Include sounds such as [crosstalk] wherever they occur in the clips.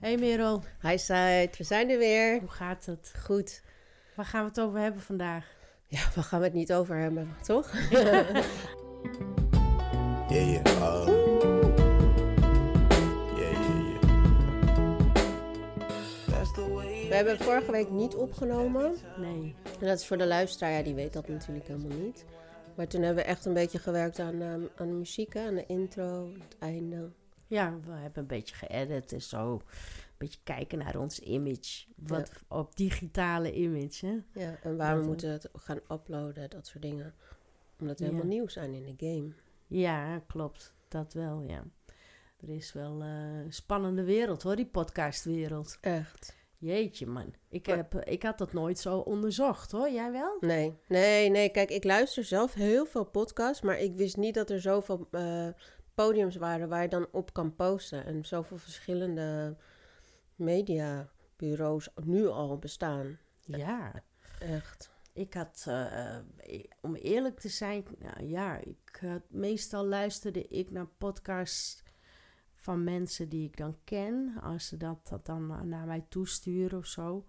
Hey Merel, Hi Said, we zijn er weer. hoe gaat het? Goed. Waar gaan we het over hebben vandaag? Ja, waar gaan we het niet over hebben, toch? [laughs] Yeah, yeah. Uh, yeah, yeah, yeah. We hebben vorige week niet opgenomen. Nee. En dat is voor de luisteraar, ja, die weet dat natuurlijk helemaal niet. Maar toen hebben we echt een beetje gewerkt aan, ehm, aan de muziek, aan de intro, het einde. Ja, we hebben een beetje geëdit en zo. Een beetje kijken naar ons image. Wat op digitale image, hè? Ja, en waar we Dat, moeten het gaan uploaden, dat soort dingen. Omdat we Ja. helemaal nieuw zijn in de game. Ja, klopt. Dat wel, ja. Er is wel eh, een spannende wereld, hoor, die podcastwereld. Echt. Jeetje, man. Ik, Maar- heb, ik had dat nooit zo onderzocht, hoor. Jij wel? Nee, nee, nee. Kijk, ik luister zelf heel veel podcasts, maar ik wist niet dat er zoveel eh, podiums waren waar je dan op kan posten. En zoveel verschillende mediabureaus nu al bestaan. Ja. Echt. Ik had, eh, eh, om eerlijk te zijn, nou ja, ik had, meestal luisterde ik naar podcasts van mensen die ik dan ken, als ze dat, dat dan naar mij toesturen of zo.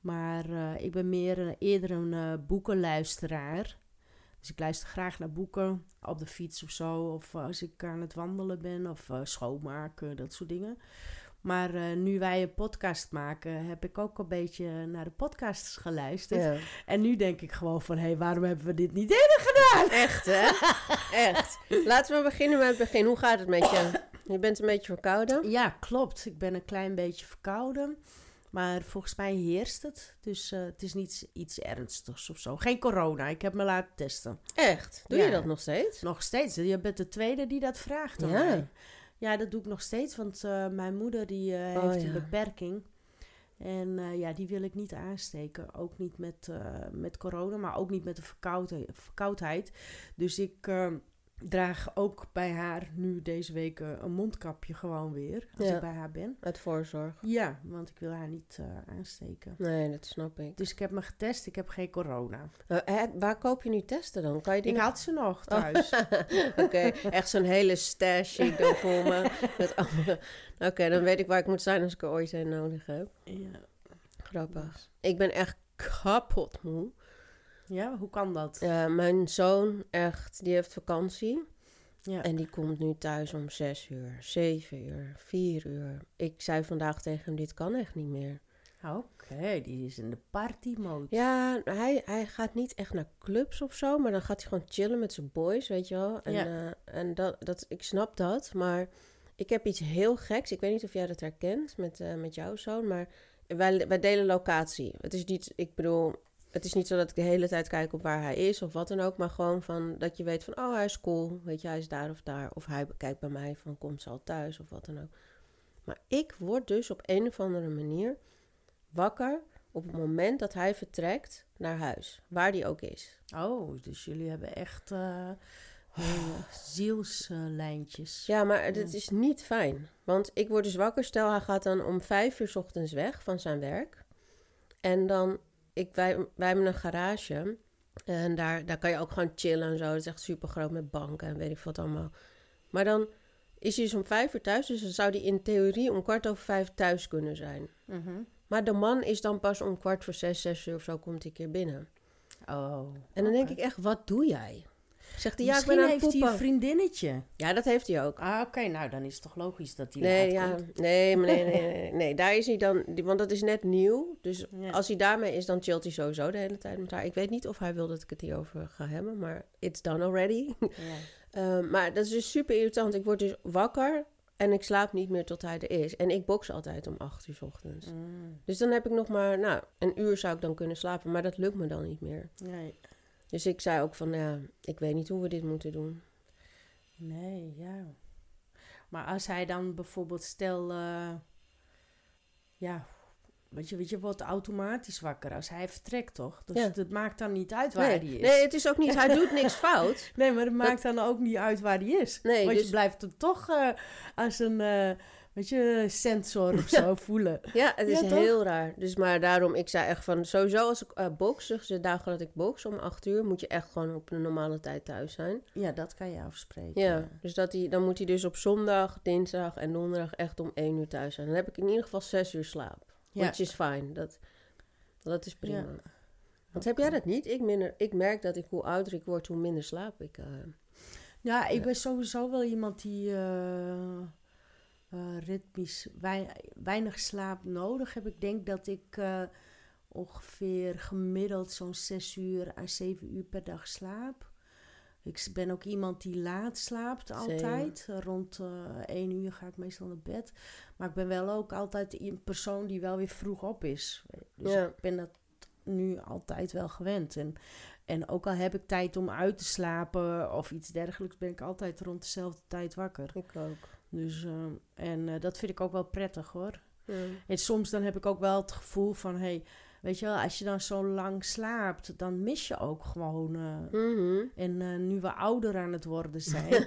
Maar eh, ik ben meer eerder een eh, boekenluisteraar. Dus ik luister graag naar boeken op de fiets of zo, of als ik aan het wandelen ben of eh, schoonmaken, dat soort dingen. Maar eh, nu wij een podcast maken, heb ik ook een beetje naar de podcasts geluisterd. Ja. En nu denk ik gewoon van, hé, hey, waarom hebben we dit niet eerder gedaan? Echt, hè? [laughs] Echt. Laten we beginnen met het begin. Hoe gaat het met je? Je bent een beetje verkouden? Ja, klopt. Ik ben een klein beetje verkouden. Maar volgens mij heerst het. Dus eh, het is niet iets ernstigs of zo. Geen corona. Ik heb me laten testen. Echt? Doe je dat nog steeds? Nog steeds. Je bent de tweede die dat vraagt Ja. mij. Ja, dat doe ik nog steeds. Want eh, mijn moeder die eh, Oh, heeft ja. een beperking. En ja, die wil ik niet aansteken. Ook niet met, met corona, maar ook niet met de verkoudhe- verkoudheid. Dus ik draag ook bij haar nu deze week eh, een mondkapje gewoon weer. Als Ja. ik bij haar ben. Uit voorzorg. Ja, want ik wil haar niet eh, aansteken. Nee, dat snap ik. Dus ik heb me getest. Ik heb geen corona. Hè, waar koop je nu testen dan? Kan je die Ik nog- had ze nog Oh. thuis. [laughs] Oké, echt zo'n hele stash ik dan voor me. [laughs] Oké, dan weet ik waar ik moet zijn als ik er ooit een nodig heb. ja. Grappig. Ik ben echt kapot moe. Ja, hoe kan dat? Eh, mijn zoon, echt, die heeft vakantie. Ja. En die komt nu thuis om zes uur, zeven uur, vier uur. Ik zei vandaag tegen hem, dit kan echt niet meer. Oké, die is in de party mode. Ja, hij, hij gaat niet echt naar clubs of zo, maar dan gaat hij gewoon chillen met zijn boys, weet je wel. En, Ja. eh, en dat, dat, ik snap dat, maar ik heb iets heel geks. Ik weet niet of jij dat herkent met, eh, met jouw zoon, maar wij, wij delen locatie. Het is niet, ik bedoel, het is niet zo dat ik de hele tijd kijk op waar hij is of wat dan ook, maar gewoon van dat je weet van, oh, hij is cool, weet je, hij is daar of daar. Of hij kijkt bij mij van, komt ze al thuis of wat dan ook. Maar ik word dus op een of andere manier wakker op het moment dat hij vertrekt naar huis, waar die ook is. Oh, dus jullie hebben echt eh zielslijntjes. Ja, maar dat is niet fijn. Want ik word dus wakker, stel hij gaat dan om vijf uur 's ochtends weg van zijn werk. En dan, ik, wij, wij hebben een garage. En daar, daar kan je ook gewoon chillen en zo. Het is echt super groot met banken en weet ik wat allemaal. Maar dan is hij dus om vijf uur thuis. Dus dan zou hij in theorie om kwart over vijf thuis kunnen zijn. Mhm. Maar de man is dan pas om kwart voor zes, zes uur of zo komt hij een keer binnen. Oh. En dan denk ik echt, wat doe jij? Zegt hij, ja, ik Misschien ben aan het heeft hij een vriendinnetje. Ja, dat heeft hij ook. Ah, oké. Nou, dan is het toch logisch dat hij Nee, ja, komt. nee, maar nee, nee, [laughs] nee, nee. Daar is hij dan, want dat is net nieuw. Dus Ja. als hij daarmee is, dan chillt hij sowieso de hele tijd met haar. Ik weet niet of hij wil dat ik het hierover ga hebben, maar it's done already. Ja. [laughs] Ehm, maar dat is dus super irritant. Ik word dus wakker en ik slaap niet meer tot hij er is. En ik box altijd om acht uur 's ochtends. Mm, Dus dan heb ik nog maar, nou, een uur zou ik dan kunnen slapen, maar dat lukt me dan niet meer. nee. Dus ik zei ook van, ja, ik weet niet hoe we dit moeten doen. Nee, ja. Maar als hij dan bijvoorbeeld, stel, eh, ja, weet je, weet je, wordt automatisch wakker als hij vertrekt, toch? Dus Ja. het maakt dan niet uit waar Nee, hij is. nee, het is ook niet, hij doet niks [laughs] fout. Nee, maar het maakt dan ook niet uit waar hij is. Nee, Want dus- je blijft hem toch eh, als een, eh, weet je, sensor of [laughs] zo voelen. Ja, het is Ja, heel raar. Dus maar daarom, ik zei echt van, sowieso als ik eh box, de dagen dat ik box om acht uur, moet je echt gewoon op een normale tijd thuis zijn. Ja, dat kan je afspreken. Ja, dus dat hij, dan moet hij dus op zondag, dinsdag en donderdag echt om één uur thuis zijn. Dan heb ik in ieder geval zes uur slaap. Ja. Which is fine. Dat, dat is prima. Ja. Want heb jij dat niet? Ik, minder, ik merk dat ik hoe ouder ik word, hoe minder slaap ik. eh. Ja, ik ben sowieso wel iemand die eh, eh, ritmisch wei- weinig slaap nodig heb. Ik denk dat ik eh, ongeveer gemiddeld zo'n 6 uur à 7 uur per dag slaap. Ik ben ook iemand die laat slaapt altijd. Rond eh 1 uur ga ik meestal naar bed. Maar ik ben wel ook altijd een persoon die wel weer vroeg op is. Dus Ja. ik ben dat nu altijd wel gewend. En, en ook al heb ik tijd om uit te slapen of iets dergelijks, ben ik altijd rond dezelfde tijd wakker. Ik ook. Dus, eh, en eh, dat vind ik ook wel prettig hoor. Ja. En soms dan heb ik ook wel het gevoel van, hey, weet je wel, als je dan zo lang slaapt, dan mis je ook gewoon. eh, Mhm. en eh, nu we ouder aan het worden zijn, [laughs]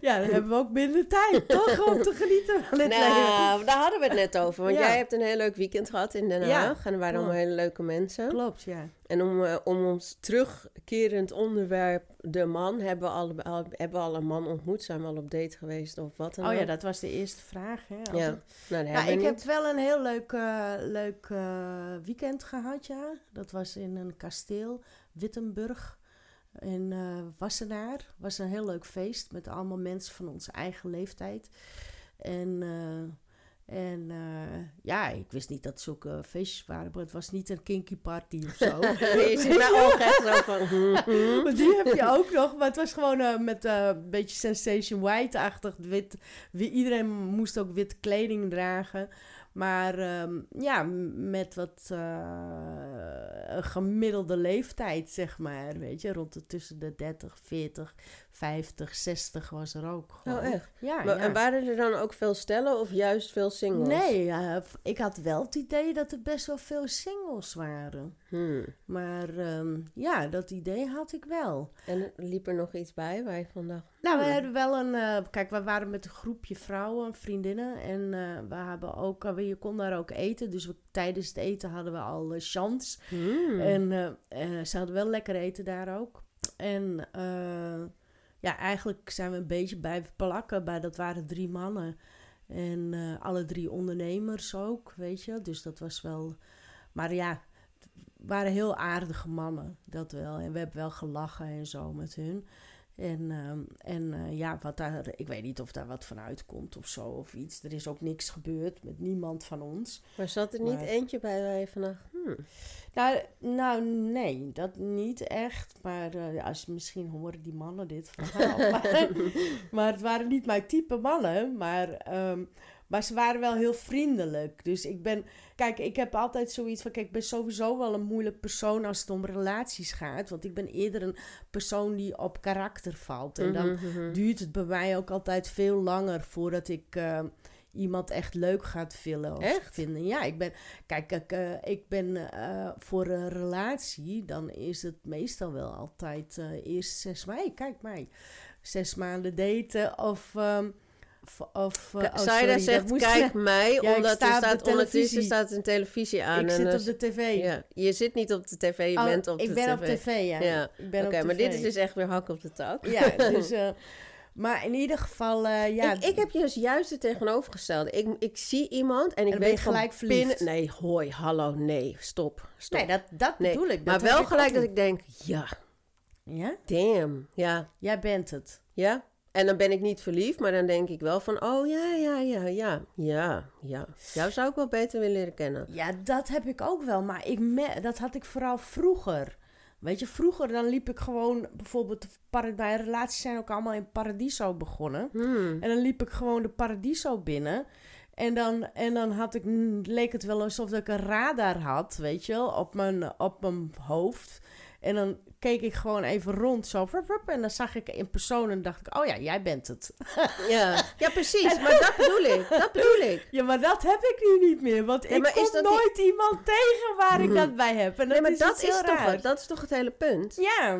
ja, dan hebben we ook minder tijd, toch? Om te genieten van het leven. Nou, daar hadden we het net over. Want Ja. jij hebt een heel leuk weekend gehad in Den Ja, Haag. en er waren allemaal hele leuke mensen. Klopt, ja. En om, eh, om ons terugkerend onderwerp, de man, hebben we, al, al- hebben we al een man ontmoet? Zijn we al op date geweest of wat dan Oh ja, dat was de eerste vraag. Hè, Ja, nou, hebben ik heb wel een heel leuk, eh, leuk eh, weekend gehad, ja. Dat was in een kasteel, Wittenburg, in Wassenaar. was een heel leuk feest met allemaal mensen van onze eigen leeftijd. En, en eh, ja, ik wist niet dat zulke feestjes waren, maar het was niet een kinky party of zo. [laughs] Je ziet mijn [laughs] ogen echt zo van... hmm. Maar [laughs] die heb je ook nog. Maar het was gewoon eh, met eh, een beetje Sensation White-achtig. Wit, wie, iedereen moest ook witte kleding dragen. Maar ehm, ja, met wat gemiddelde leeftijd, zeg maar. Weet je, rond de tussen de 30, 40, 50, 60 was er ook. Gewoon. Oh, echt? Ja, Maar, ja. En waren er dan ook veel stellen of juist veel singles? Nee, ik had wel het idee dat er best wel veel singles waren. Hmm. Maar ehm, ja, dat idee had ik wel. En liep er nog iets bij waar je van dacht... Nou, we hmm, hadden wel een. eh, kijk, we waren met een groepje vrouwen, vriendinnen. En eh, we hebben ook. eh, je kon daar ook eten. Dus we, tijdens het eten hadden we al chance. hmm. En ze hadden wel lekker eten daar ook. En ja, eigenlijk zijn we een beetje bij plakken. Bij, dat waren drie mannen. En eh, alle drie ondernemers ook, weet je. Dus dat was wel. Maar ja, het waren heel aardige mannen, dat wel. En we hebben wel gelachen en zo met hun. En, ehm, en eh, ja, wat daar, ik weet niet of daar wat van uitkomt of zo of iets. Er is ook niks gebeurd met niemand van ons. Maar zat er niet Maar- eentje bij waar je van dacht... Hmm. Nou, nou nee, dat niet echt. Maar eh, als, misschien horen die mannen dit verhaal. [laughs] maar, maar het waren niet mijn type mannen. Maar, ehm, maar ze waren wel heel vriendelijk. Dus ik ben... Kijk, ik heb altijd zoiets van... Kijk, ik ben sowieso wel een moeilijk persoon als het om relaties gaat. Want ik ben eerder een persoon die op karakter valt. En dan Mhm, mhm. duurt het bij mij ook altijd veel langer voordat ik eh, iemand echt leuk gaat vinden. Of Echt? vinden. Ja, ik ben, kijk, ik, eh, ik ben eh, voor een relatie, dan is het meestal wel altijd eerst zes maanden. Kijk mij, zes maanden daten of. ehm, of, oh, sorry, dat zegt, kijk mij, Ja, ik omdat sta er staat ondertussen staat een televisie aan. Ik en zit op de tv. Ja, je zit niet op de tv, je Oh, bent op ik de ben tv. op tv, ja. Ja. Ik ben Oké, maar dit is dus echt weer hak op de tak. Ja, [laughs] dus... eh, maar in ieder geval, eh, ja... ik, ik heb je dus juist het tegenovergestelde. Ik, ik zie iemand en ik ben je weet van gelijk binnen... Nee, hoi, hallo, nee, stop, stop. Nee, dat, dat Nee, bedoel ik. maar dat wel ik gelijk dat ik denk, ja, Ja? damn, ja, Jij bent het. ja. En dan ben ik niet verliefd, maar dan denk ik wel van, oh ja, ja, ja, ja, ja, ja. Jou zou ik wel beter willen leren kennen. Ja, dat heb ik ook wel. Maar ik me- dat had ik vooral vroeger. Weet je, vroeger dan liep ik gewoon... Bijvoorbeeld, mijn relaties zijn ook allemaal in Paradiso begonnen. Hmm. En dan liep ik gewoon de Paradiso binnen. En dan, en dan had ik, mm, leek het wel alsof ik een radar had, weet je wel, op mijn, op mijn hoofd. En dan keek ik gewoon even rond, zo. wup, wup, en dan zag ik in persoon en dacht ik, oh ja, jij bent het. [laughs] Ja. ja, precies, [laughs] maar dat bedoel ik, dat bedoel ik. Ja, maar dat heb ik nu niet meer. Want ik kom dat niet- nooit iemand tegen waar ik dat bij heb. En Nee, maar is dat is, toch, het- dat is toch het hele punt? Ja.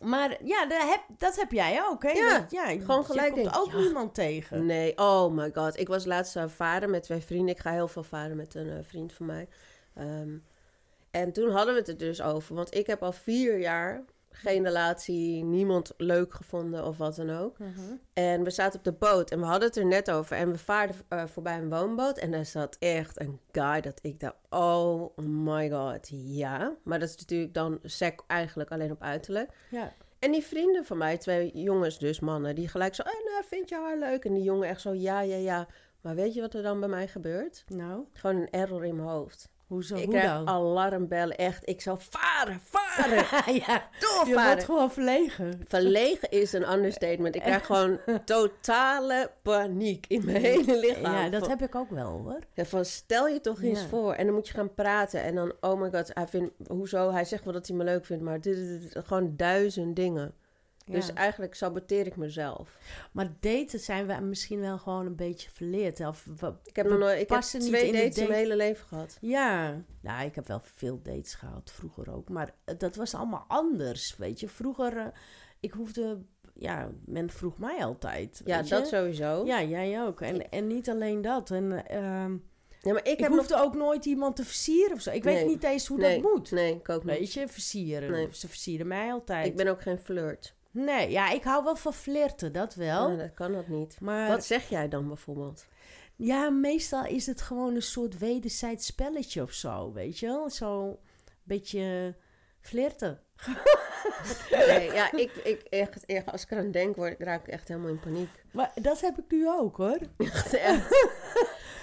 Maar ja, dat heb, dat heb jij ook, hè? Ja, Dat- ja gewoon je gelijk komt denk, ook ja. niemand tegen. Nee, oh my god. Ik was laatst aan varen met twee vrienden. Ik ga heel veel varen met een eh, vriend van mij. Ehm, en toen hadden we het er dus over. Want ik heb al vier jaar geen relatie, niemand leuk gevonden of wat dan ook. Mhm. En we zaten op de boot en we hadden het er net over. En we vaarden eh, voorbij een woonboot. En daar zat echt een guy dat ik dacht, oh my god, ja. Maar dat is natuurlijk dan sec eigenlijk alleen op uiterlijk. Ja. En die vrienden van mij, twee jongens dus, mannen, die gelijk zo, oh, nou, vind je haar leuk? En die jongen echt zo, ja, ja, ja. Maar weet je wat er dan bij mij gebeurt? Nou, Gewoon een error in mijn hoofd. Hoezo? ik hoe krijg dan? alarmbellen, echt. Ik zou varen, varen, [laughs] ja, je doorvaren. wordt gewoon verlegen. Verlegen is een understatement. Ik krijg [laughs] gewoon totale paniek in mijn hele lichaam. Ja, dat van, heb ik ook wel, hoor. ja, van stel je toch eens Ja. voor. En dan moet je gaan praten. En dan, oh my god, hij vindt, hoezo? Hij zegt wel dat hij me leuk vindt, maar dit, dit, dit, gewoon duizend dingen. Dus Ja. eigenlijk saboteer ik mezelf. Maar daten zijn we misschien wel gewoon een beetje verleerd. Of, we- Ik heb nog nooit, ik heb twee dates in mijn hele leven gehad. Ja, nou, ik heb wel veel dates gehad, vroeger ook. Maar eh, dat was allemaal anders, weet je. Vroeger, eh, ik hoefde, ja, men vroeg mij altijd. Ja, je? dat sowieso. Ja, Ja, jij ook. En, en niet alleen dat. En, ehm, maar ik, ik heb nog... hoefde ook nooit iemand te versieren of zo. Ik weet niet eens hoe nee, dat moet. Nee, ik ook niet. Weet je, versieren. Nee. Ze versieren mij altijd. Ik ben ook geen flirt. Nee, ja, ik hou wel van flirten, dat wel. Ja, dat kan dat niet. maar Wat zeg jij dan bijvoorbeeld? ja, meestal is het gewoon een soort wederzijds spelletje of zo, weet je wel? Zo beetje flirten. [laughs] Nee, ja, ik, ik echt, echt, als ik eraan denk, word, raak ik echt helemaal in paniek. Maar dat heb ik nu ook, hoor. Echt, [laughs] echt.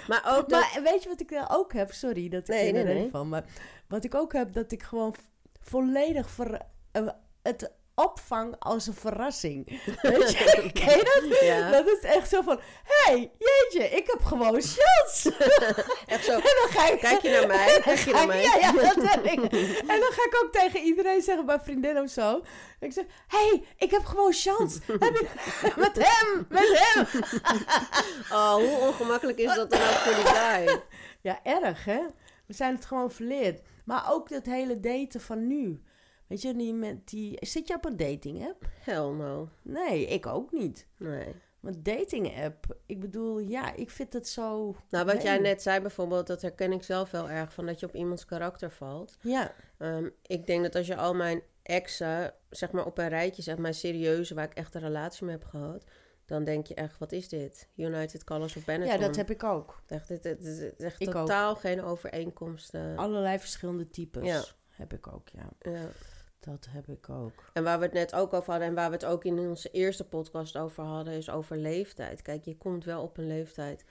Maar ook dat... Maar weet je wat ik daar ook heb? Sorry dat ik Nee, er nee, nee, nee. van. Maar wat ik ook heb, dat ik gewoon volledig ver, eh, het opvang als een verrassing. [laughs] Weet je, [laughs] ken je dat? Ja. Dat is echt zo van, hé, hey, jeetje, ik heb gewoon chance. [laughs] Echt zo, en dan ga ik... kijk je naar mij? Kijk je naar mij? Ja, ja, dat heb ik. En dan ga ik ook tegen iedereen zeggen, bij vriendinnen of zo. Ik zeg, hé, hey, ik heb gewoon chance. Met hem, met hem. Oh, hoe ongemakkelijk is dat dan ook voor die guy? Ja, erg hè? We zijn het gewoon verleerd. Maar ook dat hele daten van nu. Weet je, die met die... Zit je op een dating app? Hell no. Nee, ik ook niet. Nee. Maar dating app, ik bedoel, ja, ik vind het zo... Nou, wat jij net zei bijvoorbeeld, dat herken ik zelf wel erg van dat je op iemands karakter valt. Ja, Ehm, ik denk dat als je al mijn exen, zeg maar op een rijtje zet, mijn serieuze, waar ik echt een relatie mee heb gehad, dan denk je echt, wat is dit? United Colors of Benetton. ja dat heb ik ook. Echt, dit, dit, echt Ik ook. totaal geen overeenkomsten. Allerlei verschillende types Ja. heb ik ook, ja. Ja. Dat heb ik ook. En waar we het net ook over hadden en waar we het ook in onze eerste podcast over hadden, is over leeftijd. Kijk, je komt wel op een leeftijd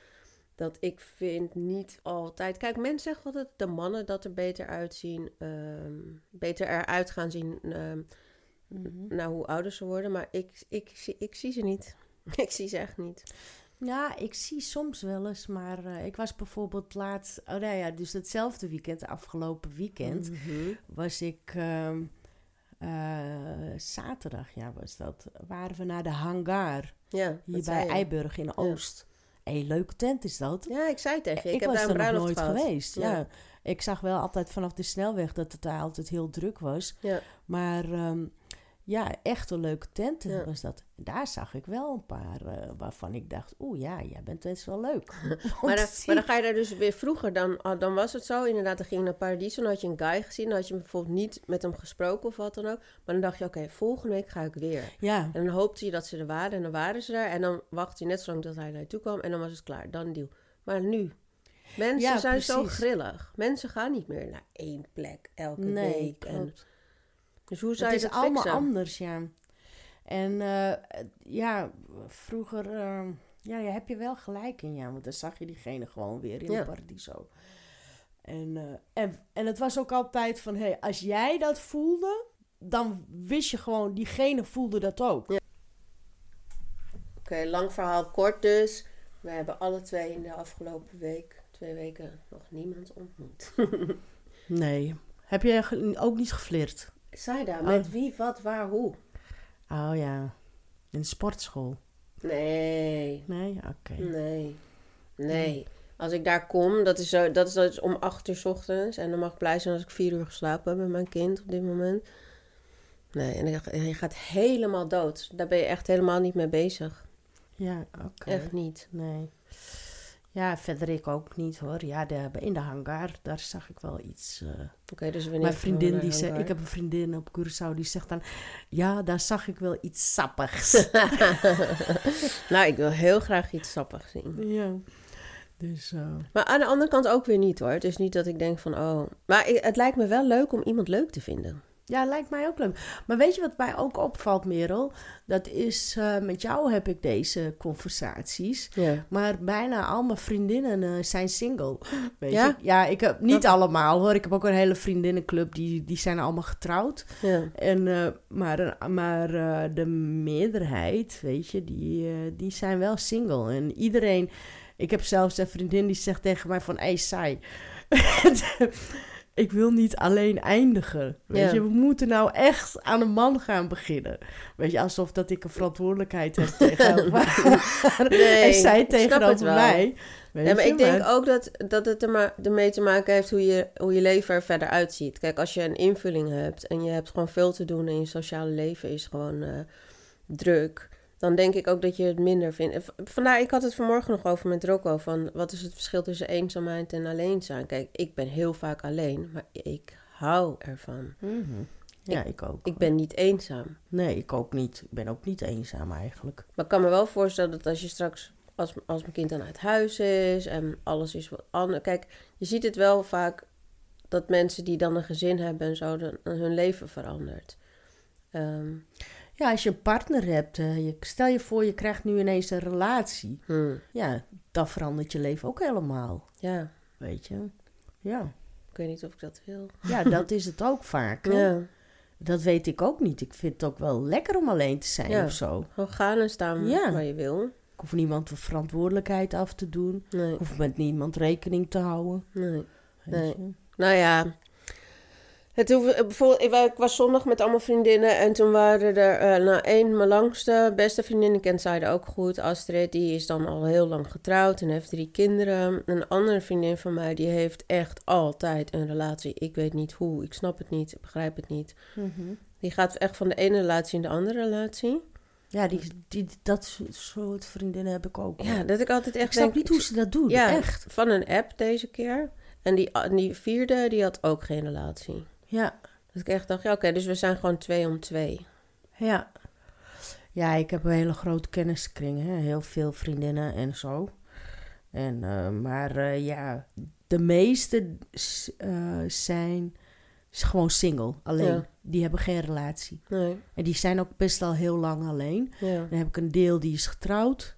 dat ik vind niet altijd. Kijk, mensen zeggen altijd de mannen dat er beter uitzien, ehm, beter eruit gaan zien Mhm. naar hoe ouder ze worden. Maar ik, ik, zie- ik zie ze niet. [laughs] Ik zie ze echt niet. Ja, ik zie soms wel eens, maar eh, ik was bijvoorbeeld laatst... Oh nou ja, dus hetzelfde weekend, afgelopen weekend... Mhm. was ik ehm, eh, zaterdag, ja was dat, waren we naar de hangar Ja, hier bij. Eiburg in Oost. Hé, leuke tent is dat. Ja, ik zei tegen je. Ik, ik heb was daar een er nog nooit gehad. geweest. Ja. Ja. ik zag wel altijd vanaf de snelweg dat het daar altijd heel druk was. Ja. Maar ehm, ja, echt een leuke tent Ja. was dat. Daar zag ik wel een paar eh, waarvan ik dacht, oeh ja, jij bent best wel leuk. [laughs] Maar dan, maar dan ga je daar dus weer vroeger, dan, ah, dan was het zo. Inderdaad, dan ging je naar Paradiso, dan had je een guy gezien. Dan had je bijvoorbeeld niet met hem gesproken of wat dan ook. Maar dan dacht je, oké, volgende week ga ik weer. ja, En dan hoopte je dat ze er waren en dan waren ze er. En dan wachtte je net zo lang dat hij naar je toe kwam en dan was het klaar. Dan deal. Maar nu, mensen Ja, zijn zo grillig. Mensen gaan niet meer naar één plek elke nee, week. En, klopt. Dus hoe zou Het je is allemaal anders, ja. En eh, ja, vroeger eh, ja, ja, heb je wel gelijk in, ja. Want dan zag je diegene gewoon weer in Ja. paradiso. En, eh, en, en het was ook altijd van, hey, als jij dat voelde, dan wist je gewoon, diegene voelde dat ook. Oké, lang verhaal kort dus. We hebben alle twee in de afgelopen week, twee weken, nog niemand ontmoet. [laughs] Nee. Heb ge- ook niet geflirt? Saida, Oh. met wie, wat, waar, hoe? Oh ja, in de sportschool. Nee, Nee? Oké. nee, nee. Als ik daar kom, dat is, zo, dat is, dat is om acht uur 's ochtends. En dan mag ik blij zijn als ik vier uur geslapen heb met mijn kind op dit moment. Nee, en je- je gaat helemaal dood. Daar ben je echt helemaal niet mee bezig. Ja, oké. Echt niet. Nee. Ja, verder ik ook niet hoor. Ja, de, in de hangar, daar zag ik wel iets. eh. Oké, dus wanneer Mijn vriendin, die zegt, hangar? ik heb een vriendin op Curaçao, die zegt dan, ja, daar zag ik wel iets sappigs. [laughs] nou, ik wil heel graag iets sappigs zien. ja. Dus, eh, Maar aan de andere kant ook weer niet hoor. Het is niet dat ik denk van, oh... Maar ik- het lijkt me wel leuk om iemand leuk te vinden. Ja, lijkt mij ook leuk. Maar weet je wat mij ook opvalt, Merel? Dat is, eh, met jou heb ik deze conversaties. Maar bijna al mijn vriendinnen eh, zijn single. Weet Ja? je? Ja, ik heb niet Dat- allemaal hoor. Ik heb ook een hele vriendinnenclub, die, die zijn allemaal getrouwd. En, eh, maar maar de meerderheid, weet je, die, die zijn wel single. En iedereen... Ik heb zelfs een vriendin die zegt tegen mij van... Hé, saai. [laughs] ik wil niet alleen eindigen. Weet je, we moeten nou echt aan een man gaan beginnen. Weet je, alsof dat ik een verantwoordelijkheid heb [laughs] tegenover haar. Nee, en zij tegenover wel. mij. Weet Ja, maar je, ik denk ook dat, dat het er maar ermee te maken heeft hoe je, hoe je leven er verder uitziet. Kijk, als je een invulling hebt en je hebt gewoon veel te doen en je sociale leven is gewoon eh, druk, dan denk ik ook dat je het minder vindt. Vandaar, ik had het vanmorgen nog over met Rocco van wat is het verschil tussen eenzaamheid en alleen zijn. Kijk, ik ben heel vaak alleen, maar ik hou ervan. Mhm. Ja, ik ook. Ik ben niet eenzaam. Nee, ik ook niet. Ik ben ook niet eenzaam eigenlijk. Maar ik kan me wel voorstellen dat als je straks, als, als mijn kind dan uit huis is en alles is wat anders. Kijk, je ziet het wel vaak dat mensen die dan een gezin hebben en zo, dan, hun leven verandert. Ehm, Ja, als je een partner hebt, eh, je, stel je voor je krijgt nu ineens een relatie. hmm, Ja, dan verandert je leven ook helemaal. ja, Weet je? Ja, ik weet niet of ik dat wil. ja dat is het ook vaak. Ja, Dat weet ik ook niet. Ik vind het ook wel lekker om alleen te zijn Ja. of zo. gewoon gaan en staan Ja. waar je wil. Ik hoef niemand de verantwoordelijkheid af te doen. Nee, Ik hoef met niemand rekening te houden. nee. Nee. Nou ja. Het hoeft, eh, bijvoorbeeld, ik wa- ik was zondag met allemaal vriendinnen en toen waren er eh nou één, mijn langste beste vriendin, die kent zij ook goed, Astrid, die is dan al heel lang getrouwd en heeft drie kinderen. Een andere vriendin van mij, die heeft echt altijd een relatie. Ik weet niet hoe, ik snap het niet, ik begrijp het niet. Mhm. Die gaat echt van de ene relatie in de andere relatie. Ja, die, die, dat soort vriendinnen heb ik ook. Ja, dat ik altijd echt ik snap denk, niet hoe ze dat doen. ja, Echt. van een app deze keer. En die, die vierde, die had ook geen relatie. Ja. Dat ik echt dacht, ja oké, dus we zijn gewoon twee om twee. Ja. Ja, ik heb een hele grote kenniskring, hè? heel veel vriendinnen en zo. En, eh, maar eh, ja, de meeste eh, zijn gewoon single, alleen. Ja. Die hebben geen relatie. Nee, En die zijn ook best al heel lang alleen. ja. Dan heb ik een deel die is getrouwd.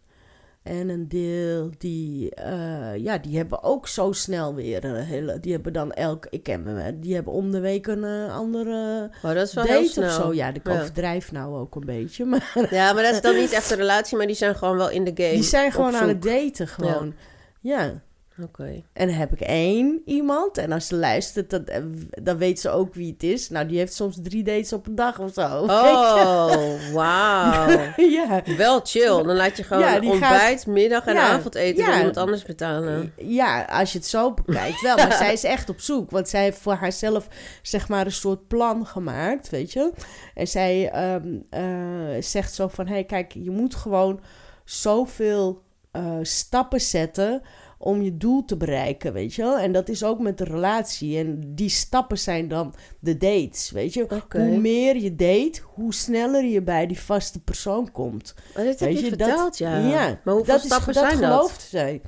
En een deel die, eh, ja, die hebben ook zo snel weer een hele, die hebben dan elk, ik ken me, die hebben om de week een eh, andere Oh, dat is wel heel date of zo. Ja, ik Ja. overdrijf nou ook een beetje, [laughs] maar Ja, maar dat is dan niet echt een relatie, maar die zijn gewoon wel in de game. die zijn gewoon aan het daten gewoon. Ja. Oké. En dan heb ik één iemand. En als ze luistert, dan, eh, dan weet ze ook wie het is. Nou, die heeft soms drie dates op een dag of zo. [laughs] Oh, wauw. [laughs] ja. Wel chill. Dan laat je gewoon Ja, ontbijt, middag en Ja, avondeten ja. voor iemand anders betalen. Ja, als je het zo bekijkt wel. Maar [laughs] zij is echt op zoek. Want zij heeft voor haarzelf zeg maar een soort plan gemaakt, weet je. En zij ehm, eh, zegt zo van... Hé, hey, kijk, je moet gewoon zoveel eh, stappen zetten om je doel te bereiken, weet je wel. En dat is ook met de relatie. En die stappen zijn dan de dates, weet je. Hoe meer je date, hoe sneller je bij die vaste persoon komt. Oh, dit heb je je, dat- verteld, ja. ja, Maar hoeveel dat stappen is, dat zijn dat? gelooft zij.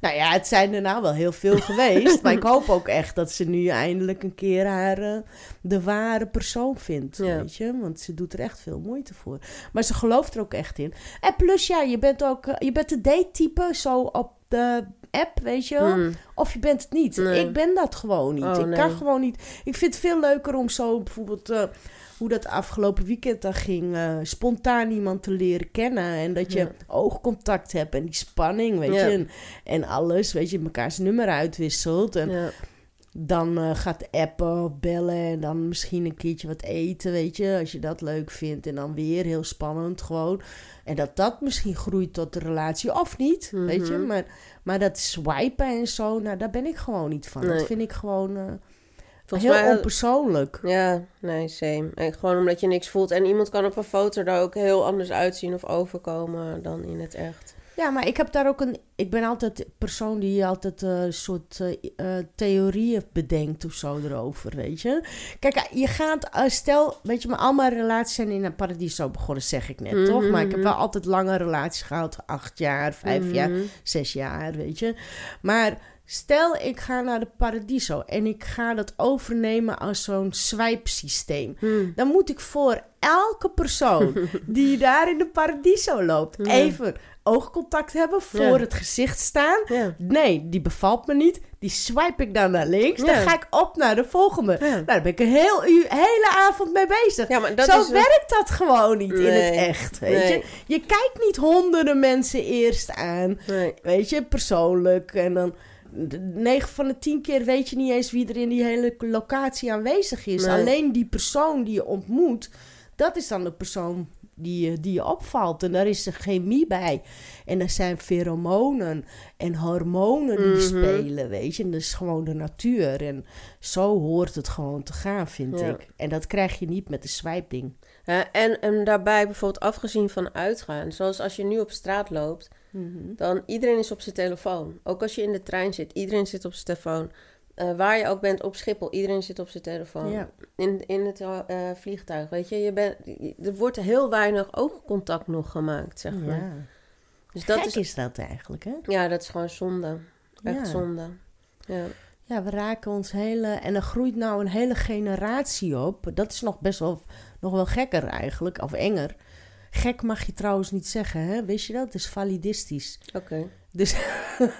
Nou ja, het zijn er nou wel heel veel [laughs] geweest. maar ik hoop ook echt dat ze nu eindelijk een keer haar eh, de ware persoon vindt. Ja. Weet je? Want ze doet er echt veel moeite voor. Maar ze gelooft er ook echt in. En plus ja, je bent ook eh, je bent de date-type zo op de app, weet je wel. Hmm. Of je bent het niet. Nee. Ik ben dat gewoon niet. Oh, ik nee. kan gewoon niet. Ik vind het veel leuker om zo bijvoorbeeld... eh, hoe dat afgelopen weekend dan ging, eh, spontaan iemand te leren kennen. En dat je Ja. oogcontact hebt en die spanning, weet Ja. je. En, en alles, weet je, mekaars nummer uitwisselt. En Ja. Dan eh, gaat appen of bellen en dan misschien een keertje wat eten, weet je. Als je dat leuk vindt. En dan weer heel spannend gewoon. En dat dat misschien groeit tot de relatie of niet, weet je. Mhm. Maar, maar dat swipen en zo, nou, daar ben ik gewoon niet van. Nee. Dat vind ik gewoon... eh, Volgens heel mij... onpersoonlijk. Ja, nee, same. En gewoon omdat je niks voelt. En iemand kan op een foto er ook heel anders uitzien of overkomen dan in het echt. Ja, maar ik heb daar ook een. Ik ben altijd persoon die altijd eh, een soort eh, eh, theorieën bedenkt of zo erover, weet je. Kijk, je gaat, stel, weet je, maar al mijn relaties zijn in een paradiso begonnen, zeg ik net, toch? Maar ik heb Mhm. wel altijd lange relaties gehad, acht jaar, vijf jaar, Mhm. zes jaar, weet je. Maar stel, ik ga naar de paradiso en ik ga dat overnemen als zo'n swipe-systeem. Hm. Dan moet ik voor elke persoon [laughs] die daar in de paradiso loopt, even oogcontact hebben, voor Ja. het gezicht staan. Ja. Nee, die bevalt me niet. Die swipe ik dan naar links. Dan ga ik op naar de volgende. Nou, daar ben ik een heel hele avond mee bezig. ja, maar dat Zo is... werkt dat gewoon niet in het echt, weet Nee. je. Je kijkt niet honderden mensen eerst aan, Nee. weet je, persoonlijk. En dan 9 van de 10 keer weet je niet eens wie er in die hele locatie aanwezig is. Nee. Alleen die persoon die je ontmoet, dat is dan de persoon die je, die je opvalt. En daar is de chemie bij. En er zijn pheromonen en hormonen die Mhm. spelen, weet je. En dat is gewoon de natuur. En zo hoort het gewoon te gaan, vind Ja. ik. En dat krijg je niet met de swipe-ding. Ja, en, en daarbij bijvoorbeeld afgezien van uitgaan. Zoals als je nu op straat loopt, dan iedereen is op zijn telefoon. Ook als je in de trein zit, iedereen zit op zijn telefoon. Eh, waar je ook bent op Schiphol, iedereen zit op zijn telefoon. Ja. In, in het eh, vliegtuig, weet je, je bent, er wordt heel weinig oogcontact nog gemaakt, zeg maar. Ja. Dus dat Gek is, is dat eigenlijk, hè? ja, dat is gewoon zonde. Echt Ja. zonde. Ja. Ja, we raken ons hele... En er groeit nou een hele generatie op. Dat is nog best wel, nog wel gekker eigenlijk, of enger. Gek mag je trouwens niet zeggen, hè? Wist je dat? Het is validistisch. Oké. Dus,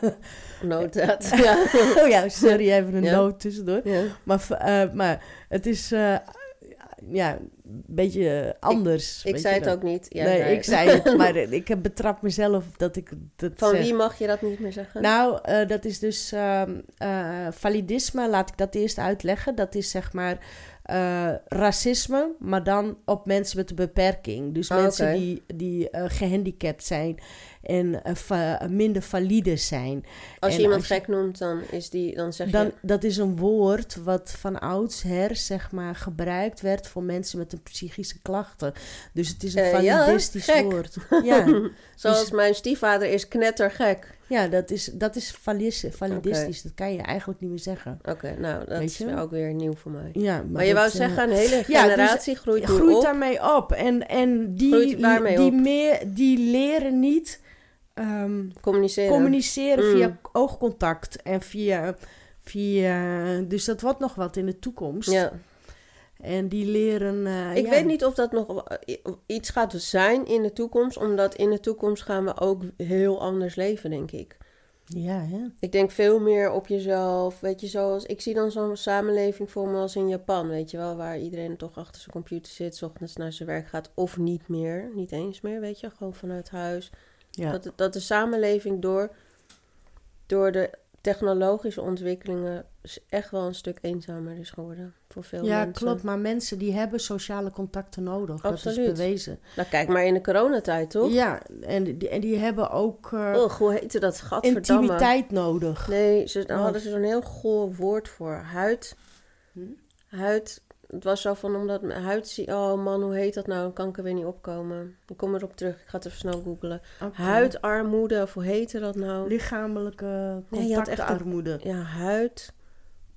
[laughs] Note dat. [laughs] ja. oh ja, sorry, even een Ja. noot tussendoor. ja. Maar, eh, maar het is, eh, ja, een beetje anders. Ik weet zei het ook niet. Jij nee, ik zei het, [laughs] maar ik heb betrapt mezelf dat ik dat Van zeg. wie mag je dat niet meer zeggen? Nou, eh, dat is dus ehm, eh, validisme, laat ik dat eerst uitleggen. Dat is zeg maar eh, racisme, maar dan op mensen met een beperking. Dus Oh, mensen die, die eh, gehandicapt zijn en eh, va- minder valide zijn. als je en iemand als je- gek noemt, dan, is die, dan zeg Dan, je... dat is een woord wat van oudsher zeg maar, gebruikt werd voor mensen met een psychische klachten. Dus het is een Eh, validistisch woord. [laughs] Ja, Zoals dus- mijn stiefvader is knettergek. ja dat is, dat is validistisch. Dat kan je eigenlijk niet meer zeggen. Oké, nou, dat is ook weer nieuw voor mij. Ja, Maar, je wou dat, eh, zeggen, een hele ja, dus generatie groeit groeit daarmee op. En, en die, die? Meer, die leren niet ehm, Communiceren. communiceren Mm. via oogcontact en via, via... Dus dat wordt nog wat in de toekomst. Ja. En die leren... eh, Ik ja. weet niet of dat nog iets gaat zijn in de toekomst. Omdat in de toekomst gaan we ook heel anders leven, denk ik. Ja, hè? Ik denk veel meer op jezelf. Weet je, zoals ik zie dan zo'n samenleving voor me als in Japan. Weet je wel, waar iedereen toch achter zijn computer zit, 's ochtends naar zijn werk gaat. Of niet meer. Niet eens meer, weet je, gewoon vanuit huis. Ja. Dat, dat de samenleving door, door de technologische ontwikkelingen echt wel een stuk eenzamer is geworden. Voor veel ja, mensen. klopt. Maar mensen die hebben sociale contacten nodig. Dat is bewezen. Nou, kijk maar in de coronatijd, toch? Ja, en die, en die hebben ook eh, Ugh, hoe heette dat? Gadverdamme. intimiteit nodig. Nee, ze, daar hadden ze zo'n heel goor woord voor. Huid. Hm? Huid. Het was zo van omdat mijn huid zie. Oh man, hoe heet dat nou? Dan kan ik er weer niet opkomen. Ik kom erop terug. Ik ga het even snel googlen. Huidarmoede, of hoe heette dat nou? Lichamelijke Nee, je had echt een- contactarmoede. Ja,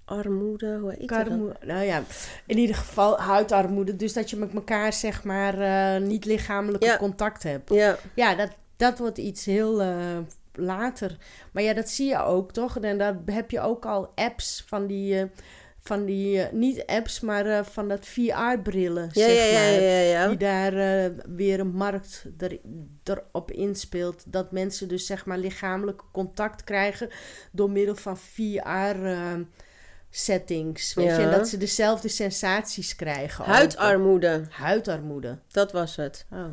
huidarmoede. Hoe heet dat? Nou ja, in ieder geval huidarmoede. Dus dat je met elkaar zeg maar eh, niet lichamelijke Ja. contact hebt. Ja, Ja, dat, dat wordt iets heel eh, later. Maar ja, dat zie je ook, toch? En daar heb je ook al apps van die... eh, van die, eh, niet apps, maar eh, van dat VR-brillen, ja, zeg maar. ja, ja, Die daar eh, weer een markt er, erop inspeelt. Dat mensen dus zeg maar lichamelijk contact krijgen door middel van VR-settings. weet je? En dat ze dezelfde sensaties krijgen. Huidarmoede. Huidarmoede. Dat was het. Oh, ja.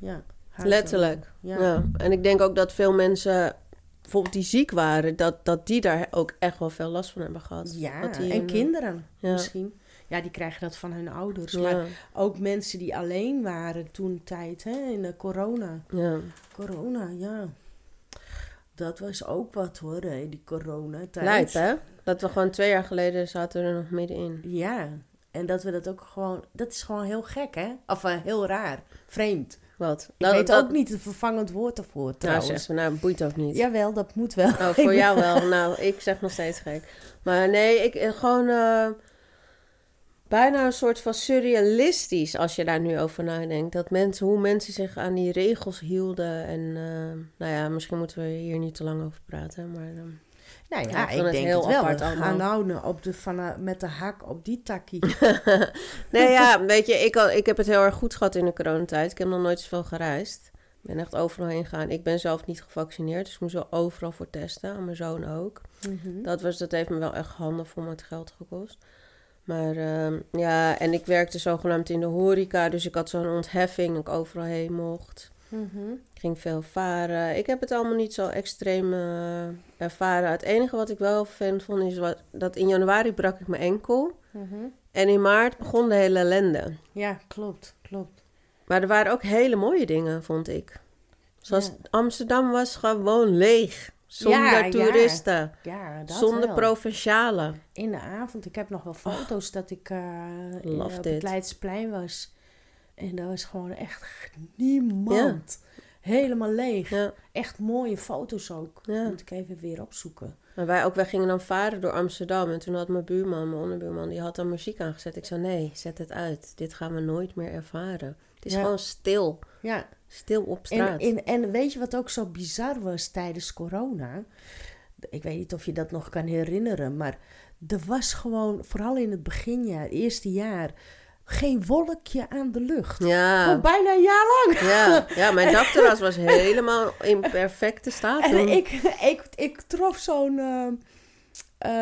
Huidarmoede. Letterlijk. Ja. Ja. En ik denk ook dat veel mensen, bijvoorbeeld die ziek waren, dat, dat die daar ook echt wel veel last van hebben gehad. Ja, Dat die en een- kinderen Ja. misschien. Ja, die krijgen dat van hun ouders. Ja, Maar ook mensen die alleen waren toen tijd, hè, in de corona. ja. Corona, ja. Dat was ook wat hoor, hè, die coronatijd. Lijp, hè? Dat we gewoon twee jaar geleden zaten we er nog middenin. Ja, en dat we dat ook gewoon... Dat is gewoon heel gek, hè? Of eh, heel raar. Vreemd. Wat? Ik Nou, weet dat, ook niet het vervangend woord ervoor, Nou, trouwens. zeg ze, nou, boeit ook niet. Jawel, dat moet wel. Oh, voor [laughs] jou wel. Nou, ik zeg nog steeds gek. Maar nee, ik eh, gewoon eh, bijna een soort van surrealistisch als je daar nu over nadenkt. Dat mensen, hoe mensen zich aan die regels hielden. En eh, nou ja, misschien moeten we hier niet te lang over praten. Maar eh, Nou Ja, ik het denk heel het wel. apart We gaan nou op de, van, met de hak op die takkie. [laughs] nee, ja, weet je, ik, al, ik heb het heel erg goed gehad in de coronatijd. Ik heb nog nooit zoveel gereisd. Ik ben echt overal heen gegaan. Ik ben zelf niet gevaccineerd, dus ik moest wel overal voor testen. En mijn zoon ook. Mhm. Dat, was, dat heeft me wel echt handenvol met geld gekost. Maar ehm, ja, en ik werkte zogenaamd in de horeca, dus ik had zo'n ontheffing dat ik overal heen mocht. Mhm. Ik ging veel varen. Ik heb het allemaal niet zo extreem eh, ervaren. Het enige wat ik wel vind vond is wat, dat in januari brak ik mijn enkel. Mhm. En in maart begon de hele ellende. Ja, klopt, klopt. Maar er waren ook hele mooie dingen, vond ik. Zoals Ja. Amsterdam was gewoon leeg. Zonder Ja, toeristen. Ja, Zonder wel. provincialen. In de avond, ik heb nog wel foto's dat ik in- Love op dit. het Leidseplein was. En dat was gewoon echt niemand. Helemaal leeg. Ja, Echt mooie foto's ook. ja. Moet ik even weer opzoeken. Maar wij, ook, wij gingen dan varen door Amsterdam. En toen had mijn buurman, mijn onderbuurman, die had dan muziek aangezet. Ik zei, nee, zet het uit. Dit gaan we nooit meer ervaren. Het is gewoon stil. Ja, Stil op en, straat. en, en weet je wat ook zo bizar was tijdens corona? Ik weet niet of je dat nog kan herinneren, maar er was gewoon, vooral in het beginjaar, eerste jaar, geen wolkje aan de lucht. Gewoon Ja. bijna een jaar lang. Ja. ja, mijn [laughs] dakterras was helemaal in perfecte staat. En ik, ik, ik trof zo'n. eh,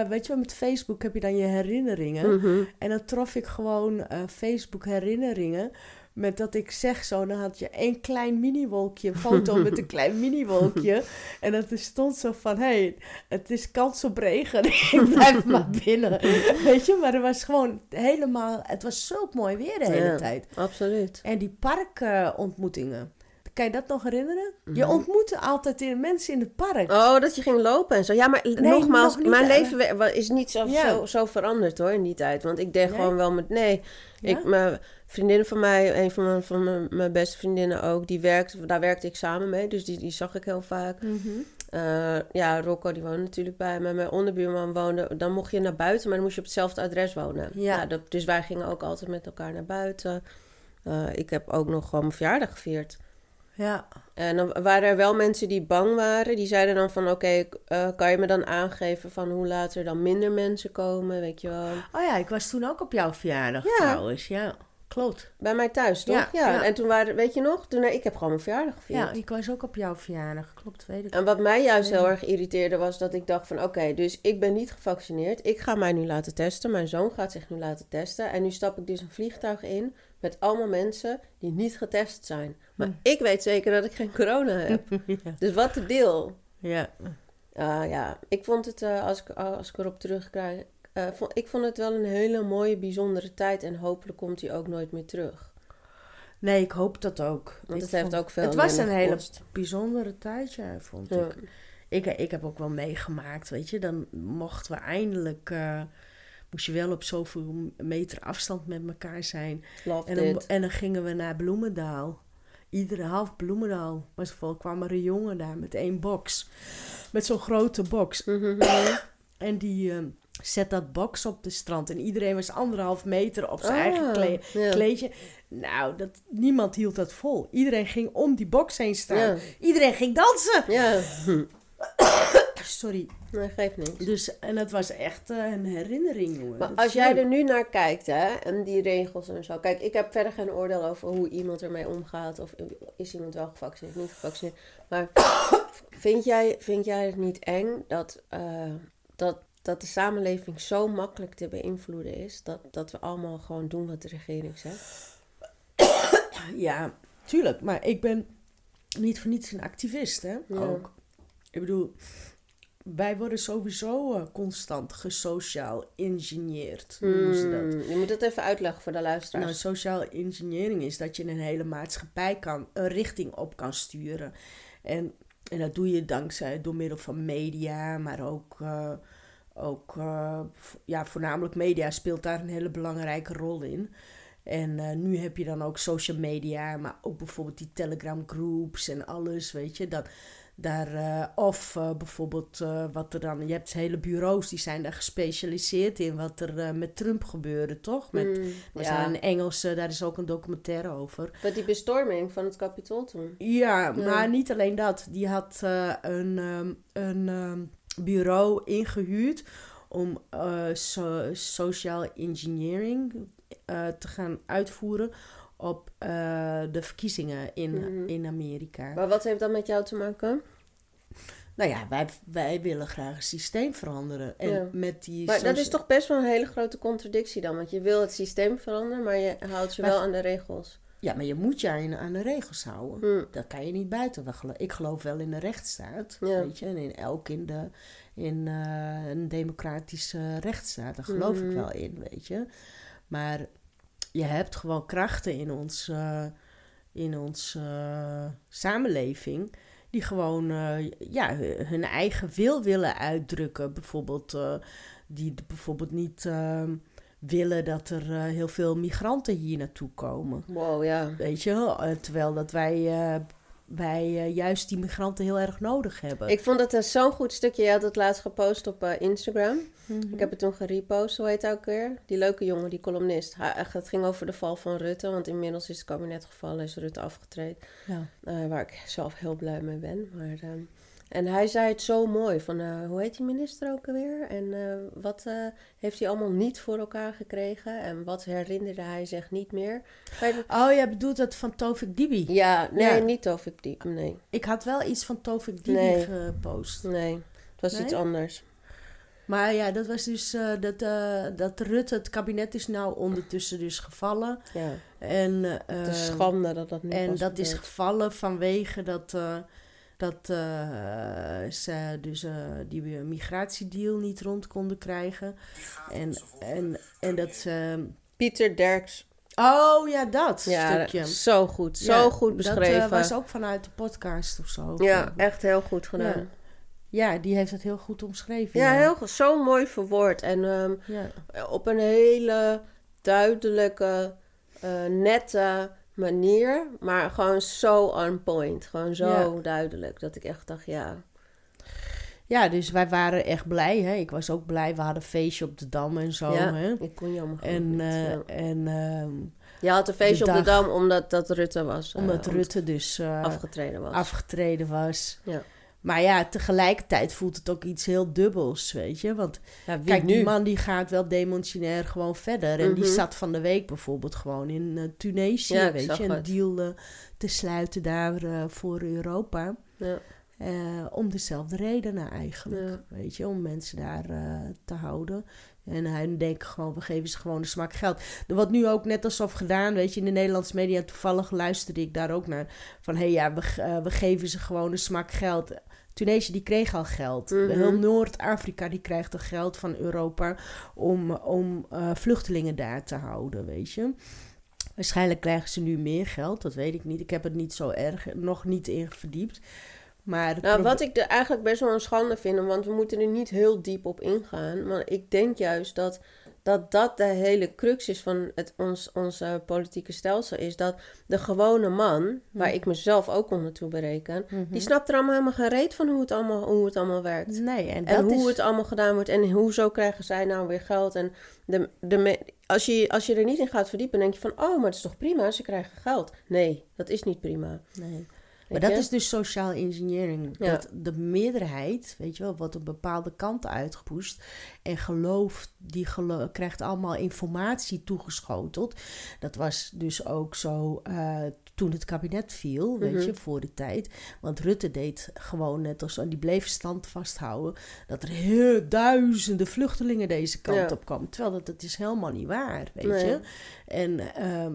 eh, weet je wel, met Facebook heb je dan je herinneringen. Mhm. En dan trof ik gewoon eh, Facebook herinneringen. Met dat ik zeg zo, dan had je één klein mini-wolkje, een foto met een [laughs] klein mini-wolkje. En dat er stond zo van, hé, hey, het is kans op regen, [laughs] ik blijf maar [laughs] binnen. Weet je, maar er was gewoon helemaal, het was zulk mooi weer de hele Ja. tijd. Absoluut. En die parkontmoetingen, kan je dat nog herinneren? Je ontmoette altijd mensen in het park. Oh, dat je ging lopen en zo. Ja, maar Nee, nogmaals, nog mijn leven we- is niet zo, Ja. zo, zo veranderd hoor in die tijd. Want ik deed Nee? gewoon wel met... Nee, Ja? ik, mijn vriendin van mij, een van mijn, van mijn, mijn beste vriendinnen ook, die werkte, daar werkte ik samen mee. Dus die, die zag ik heel vaak. Mhm. Eh, ja, Rocco die woonde natuurlijk bij me. Mijn onderbuurman woonde... Dan mocht je naar buiten, maar dan moest je op hetzelfde adres wonen. Ja. Nou, dat, dus wij gingen ook altijd met elkaar naar buiten. Eh, ik heb ook nog gewoon mijn verjaardag gevierd. Ja. En dan waren er wel mensen die bang waren. Die zeiden dan van, oké, eh, kan je me dan aangeven van hoe laat er dan minder mensen komen, weet je wel. Oh ja, ik was toen ook op jouw verjaardag Ja. trouwens. Ja, klopt. Bij mij thuis, toch? Ja, Ja. ja. En toen waren, weet je nog? Toen, ik heb gewoon mijn verjaardag gevierd. Ja, ik was ook op jouw verjaardag. Klopt, weet ik. En wat mij juist heel erg irriteerde was dat ik dacht van oké, dus ik ben niet gevaccineerd. Ik ga mij nu laten testen. Mijn zoon gaat zich nu laten testen. En nu stap ik dus een vliegtuig in met allemaal mensen die niet getest zijn. Maar Hm. ik weet zeker dat ik geen corona heb. [laughs] ja. dus wat de deel? ja. Ah, ja, ik vond het, eh, als, ik, als ik erop terugkrijg, eh, vond, ik vond het wel een hele mooie, bijzondere tijd. En hopelijk komt hij ook nooit meer terug. Nee, ik hoop dat ook. Want Ik het heeft ook veel Het was een hele bijzondere tijd, ja, vond Ja. ik. ik. Ik heb ook wel meegemaakt, weet je. Dan mochten we eindelijk... moest je wel op zoveel meter afstand met elkaar zijn. Love En dan, dit. en dan gingen we naar Bloemendaal. Iedere half Bloemendaal. Was vol kwam er een jongen daar met één box. Met zo'n grote box. Mhm. En die ehm, zet dat box op de strand. En iedereen was anderhalf meter op zijn eigen Ah, kle- ja. kleedje. Nou, dat, niemand hield dat vol. Iedereen ging om die box heen staan. Iedereen ging dansen. Ja. Sorry. nee, geeft niks. Dus, en dat was echt eh, een herinnering, jongen. Maar Dat als jij leuk. er nu naar kijkt, hè, en die regels en zo. Kijk, ik heb verder geen oordeel over hoe iemand ermee omgaat. Of is iemand wel gevaccineerd, niet gevaccineerd. Maar [coughs] vind jij, vind jij het niet eng dat, eh, dat, dat de samenleving zo makkelijk te beïnvloeden is? Dat, dat we allemaal gewoon doen wat de regering zegt? [coughs] Ja, tuurlijk. Maar ik ben niet voor niets een activist, hè? Ja. Ook. Ik bedoel, wij worden sowieso eh, constant gesociaal engineerd, noemen ze dat. Hmm, je moet het even uitleggen voor de Nou, luisteraars. sociaal engineering is dat je een hele maatschappij kan, een richting op kan sturen. En, en dat doe je dankzij, door middel van media, maar ook, eh, ook, eh, ja, voornamelijk media speelt daar een hele belangrijke rol in. En nu heb je dan ook social media, maar ook bijvoorbeeld die Telegram groups en alles, weet je. Dat, daar, eh, of eh, bijvoorbeeld eh, wat er dan, je hebt hele bureaus die zijn daar gespecialiseerd in wat er met Trump gebeurde, toch? Met, Mm, er ja, een Engelse, daar is ook een documentaire over. met die bestorming van het kapitool toen. Ja, maar niet alleen dat. Die had een, ehm, een ehm, bureau ingehuurd om so- social engineering te gaan uitvoeren op eh, de verkiezingen in, Mhm. in Amerika. Maar wat heeft dat met jou te maken? Nou ja, wij, wij willen graag het systeem veranderen. En Ja. met die Maar dat is toch best wel een hele grote contradictie dan. Want je wil het systeem veranderen, maar je houdt je Maar- wel aan de regels. Ja, maar je moet je aan, aan de regels houden. Hm. Dat kan je niet buiten. Ik geloof wel in de rechtsstaat. Ja. Weet je, en in elk in, de, in eh, een democratische rechtsstaat. Daar geloof ik wel in, weet je. Maar je hebt gewoon krachten in ons, eh, in ons eh, samenleving. Die gewoon eh, ja, hu- hun eigen wil willen uitdrukken. Bijvoorbeeld, die bijvoorbeeld niet ehm, willen dat er heel veel migranten hier naartoe komen. Wow, ja. Weet je, terwijl dat wij, wij eh, juist die migranten heel erg nodig hebben. Ik vond het een zo'n goed stukje. Je had het laatst gepost op eh, Instagram. Mhm. Ik heb het toen gerepost. Hoe heet hij ook weer? Die leuke jongen, die columnist. Echt, het ging over de val van Rutte. Want inmiddels is het kabinet gevallen. Is Rutte afgetreden. ja. Eh, waar ik zelf heel blij mee ben. Maar, ehm, en hij zei het zo mooi. Van, eh, hoe heet die minister ook alweer? En eh, wat eh, heeft hij allemaal niet voor elkaar gekregen? En wat herinnerde hij zich niet meer? Je- Oh, jij bedoelt dat van Tovik Dibi? Ja, nee, Ja. niet Tovik Diep. Nee, Ik had wel iets van Tovik Dibi Nee. gepost. nee. Het was Nee? iets anders. Maar ja, dat was dus dat, dat Rutte, het kabinet is nou ondertussen dus gevallen. Ja, En, eh, het is schande dat dat niet en dat is gevallen vanwege dat, dat eh, ze dus eh, die migratiedeal niet rond konden krijgen. En, en, en dat ze... Pieter Derks. Oh ja, dat Ja, stukje. zo goed. Zo Ja, goed Dat beschreven. eh, was ook vanuit de podcast of zo. Ja, echt heel goed gedaan. Ja, die heeft het heel goed omschreven. Ja, heel goed. Zo mooi verwoord. En ehm, Ja. op een hele duidelijke, eh, nette manier. Maar gewoon zo on point. Gewoon zo Ja. duidelijk. Dat ik echt dacht, ja. ja, dus wij waren echt blij. Hè? Ik was ook blij. We hadden een feestje op de Dam en zo. ja Hè? ik kon jammer En, niet, eh, ja. en ehm, Je had een feestje de op de Dam omdat dat Rutte was. eh, omdat om- Rutte dus eh, afgetreden was. afgetreden was. Ja. Maar ja, tegelijkertijd voelt het ook iets heel dubbels, weet je. Want ja, kijk, nu? die man die gaat wel demotionair gewoon verder. En die Mhm. zat van de week bijvoorbeeld gewoon in eh, Tunesië, Ja, weet je. Een het. deal eh, te sluiten daar eh, voor Europa. Ja. Om dezelfde redenen eigenlijk. Weet je, om mensen daar te houden. En hij denkt gewoon, we geven ze gewoon de smak geld. Er wordt nu ook net alsof gedaan, weet je, in de Nederlandse media. Toevallig luisterde ik daar ook naar. Van, hé hey, ja, we, eh, we geven ze gewoon een smak geld. Tunesië, die kreeg al geld. Mhm. Heel Noord-Afrika, die krijgt al geld van Europa om, om eh, vluchtelingen daar te houden, weet je. Waarschijnlijk krijgen ze nu meer geld, dat weet ik niet. Ik heb het niet zo erg, nog niet in verdiept. Maar Nou, wat ik er eigenlijk best wel een schande vind, want we moeten er niet heel diep op ingaan. Maar ik denk juist dat dat, dat de hele crux is van het, ons, ons politieke stelsel. Is dat de gewone man, waar ik mezelf ook onder toe bereken, Mhm. die snapt er allemaal helemaal geen reet van hoe het allemaal, hoe het allemaal werkt. Nee, en, hoe is... het allemaal gedaan wordt en hoezo krijgen zij nou weer geld. En de, de, me- als, je, als je er niet in gaat verdiepen, denk je van, oh, maar het is toch prima, ze krijgen geld. Nee, dat is niet prima. Nee. Maar dat is dus sociaal engineering. Ja. Dat de meerderheid, weet je wel, wordt een bepaalde kant uitgepoest. En geloof, die krijgt allemaal informatie toegeschoteld. Dat was dus ook zo eh, toen het kabinet viel, weet Mhm. je, voor de tijd. Want Rutte deed gewoon net als, en die bleef stand vasthouden, dat er heel duizenden vluchtelingen deze kant Ja. op kwamen. Terwijl dat, dat is helemaal niet waar, weet Nee. je. En, ehm,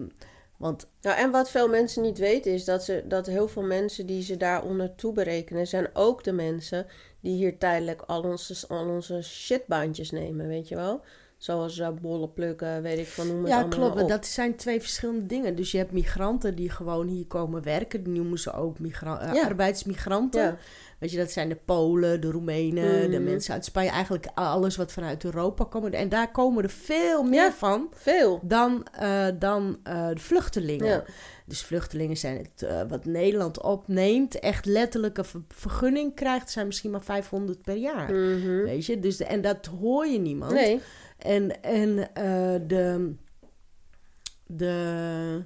want Nou, en wat veel mensen niet weten is dat, ze, dat heel veel mensen die ze daaronder toe berekenen, zijn ook de mensen die hier tijdelijk al onze, al onze shitbaantjes nemen, weet je wel? Zoals uh, bollen plukken, weet ik van noem het Ja, klopt. op. Dat zijn twee verschillende dingen. Dus je hebt migranten die gewoon hier komen werken. Die noemen ze ook migra- eh, Ja. arbeidsmigranten. Ja. Weet je, dat zijn de Polen, de Roemenen, de Mhm. mensen uit Spanje. Eigenlijk alles wat vanuit Europa komt. En daar komen er veel meer Ja. van Veel. dan, eh, dan de vluchtelingen. Ja. Dus vluchtelingen zijn het wat Nederland opneemt. Echt letterlijke ver- vergunning krijgt, zijn misschien maar 500 per jaar. Mhm. Weet je, dus de- en dat hoor je niemand. Nee. En, en eh, de, de,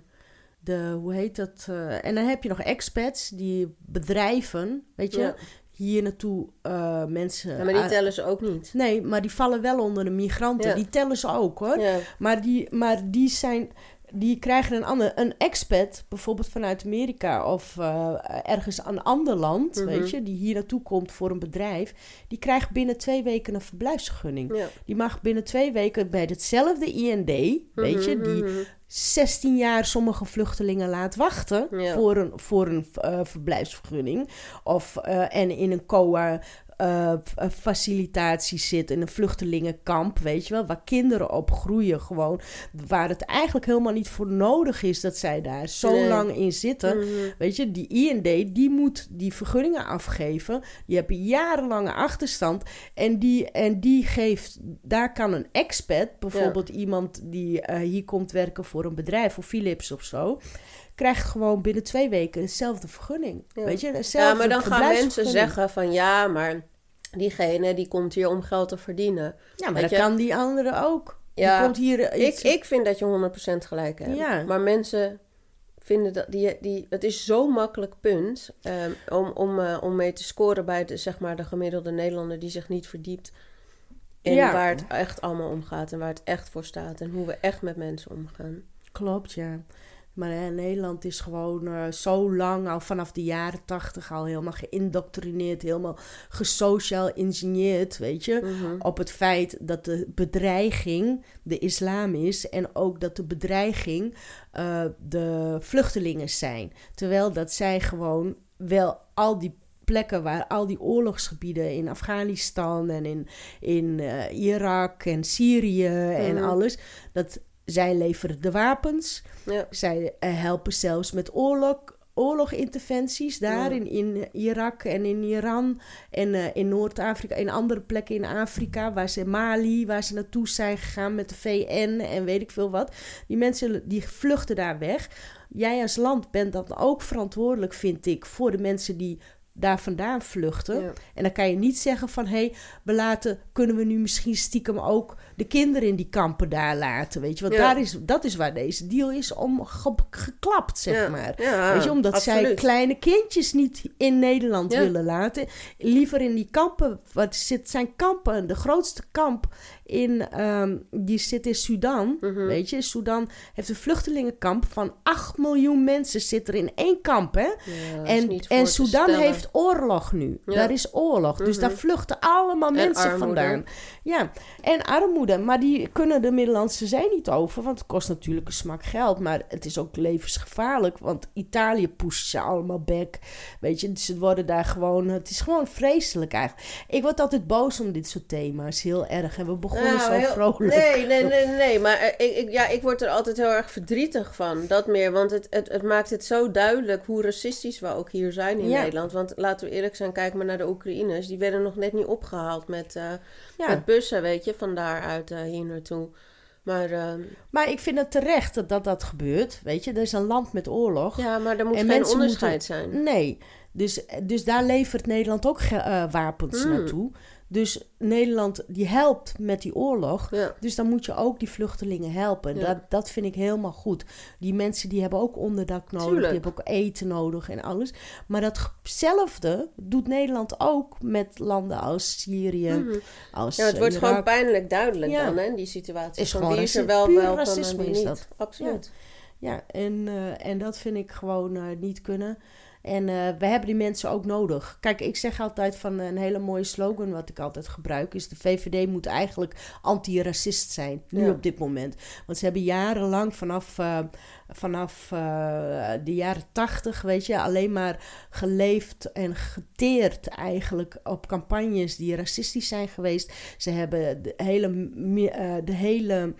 de, hoe heet dat? eh, en dan heb je nog expats, die bedrijven, weet je, Ja. hier naartoe eh, mensen. Ja, maar die tellen ze ook niet. Nee, maar die vallen wel onder de migranten. Ja. Die tellen ze ook hoor. Ja. Maar, die, maar die zijn. Die krijgen een ander, een expat, bijvoorbeeld vanuit Amerika of eh, ergens aan een ander land, Mhm. weet je, die hier naartoe komt voor een bedrijf, die krijgt binnen twee weken een verblijfsvergunning. Ja. Die mag binnen twee weken bij hetzelfde IND, weet je, die Mhm. 16 jaar sommige vluchtelingen laat wachten Ja. voor een, voor een eh, verblijfsvergunning. Of, eh, en in een COA. Eh, facilitatie zit in een vluchtelingenkamp, weet je wel, waar kinderen op groeien gewoon, waar het eigenlijk helemaal niet voor nodig is dat zij daar zo Nee. lang in zitten. Mhm. Weet je, die IND, die moet die vergunningen afgeven. Die hebben jarenlange achterstand. En die, en die geeft, daar kan een expat, bijvoorbeeld iemand die eh, hier komt werken voor een bedrijf, of Philips of zo, krijgt gewoon binnen twee weken dezelfde vergunning. Ja. Weet je, Ja, dezelfde maar dan gaan mensen zeggen van ja, maar diegene die komt hier om geld te verdienen. Ja, maar dat kan die andere ook. Ja, die komt hier eh, Ik, iets... ik vind dat je 100% gelijk hebt. Ja. Maar mensen vinden dat die, die, het is zo'n makkelijk punt ehm, om, om, eh, om mee te scoren bij de, zeg maar, de gemiddelde Nederlander die zich niet verdiept in Ja. waar het echt allemaal om gaat en waar het echt voor staat en hoe we echt met mensen omgaan. Klopt, ja. Maar hè, Nederland is gewoon eh, zo lang, al vanaf de jaren tachtig, al helemaal geïndoctrineerd, helemaal gesociaal engineerd, weet je. Mhm. Op het feit dat de bedreiging de islam is en ook dat de bedreiging eh, de vluchtelingen zijn. Terwijl dat zij gewoon wel al die plekken waar al die oorlogsgebieden in Afghanistan en in, in eh, Irak en Syrië en Mhm. alles, dat zij leveren de wapens. Ja. Zij eh, helpen zelfs met oorlog, oorloginterventies daar Ja. in, in Irak en in Iran en eh, in Noord-Afrika, in andere plekken in Afrika, waar ze Mali, waar ze naartoe zijn gegaan met de VN en weet ik veel wat. Die mensen die vluchten daar weg. Jij als land bent dan ook verantwoordelijk, vind ik, voor de mensen die daar vandaan vluchten. Ja. En dan kan je niet zeggen van... hé, hey, we laten, kunnen we nu misschien stiekem ook de kinderen in die kampen daar laten, weet je. Want Ja. daar is, dat is waar deze deal is om ge- geklapt, zeg Ja. maar. Weet je, omdat zij kleine kindjes niet in Nederland willen laten. Liever in die kampen, wat zit, zijn kampen, de grootste kamp in, ehm, die zit in Sudan, Mhm. weet je. Sudan heeft een vluchtelingenkamp van 8 miljoen mensen zit er in één kamp, hè. Ja, En, en Sudan heeft oorlog nu. Ja. Daar is oorlog. Dus Mhm. daar vluchten allemaal En mensen armoede. vandaan. Ja, en armoede. Maar die kunnen de Middellandse Zee niet over. Want het kost natuurlijk een smak geld. Maar het is ook levensgevaarlijk. Want Italië pusht ze allemaal back. Weet je, ze worden daar gewoon... Het is gewoon vreselijk eigenlijk. Ik word altijd boos om dit soort thema's. Heel erg. En we begonnen Nou, zo heel- vrolijk. Nee, nee, nee, nee. Maar eh, ik, ik, ja, ik word er altijd heel erg verdrietig van. Dat meer. Want het, het, het maakt het zo duidelijk hoe racistisch we ook hier zijn in Ja. Nederland. Want laten we eerlijk zijn, kijk maar naar de Oekraïners. Die werden nog net niet opgehaald met, eh, Ja. met bussen, weet je, van daaruit eh, hier naartoe. Maar Maar ik vind het terecht dat, dat dat gebeurt. Weet je, er is een land met oorlog. ja, maar er moet En geen onderscheid zijn. Nee, dus, dus daar levert Nederland ook wapens Hmm. naartoe. Dus Nederland die helpt met die oorlog. Ja. Dus dan moet je ook die vluchtelingen helpen. Ja. Dat, dat vind ik helemaal goed. Die mensen die hebben ook onderdak nodig. Tuurlijk. Die hebben ook eten nodig en alles. Maar datzelfde doet Nederland ook met landen als Syrië. Mhm. Als Ja, het eh, wordt gewoon Irak. pijnlijk duidelijk Ja. dan, hè, die situatie. Is van gewoon wie is er wel puur welkom en racisme wie is dat. Absoluut. Ja, en, eh, en dat vind ik gewoon eh, niet kunnen. En eh, we hebben die mensen ook nodig. Kijk, ik zeg altijd van een hele mooie slogan wat ik altijd gebruik is... de VVD moet eigenlijk anti-racist zijn, nu Ja. op dit moment. Want ze hebben jarenlang vanaf, eh, vanaf eh, de jaren tachtig, weet je... alleen maar geleefd en geteerd eigenlijk op campagnes die racistisch zijn geweest. Ze hebben de hele... eh, de hele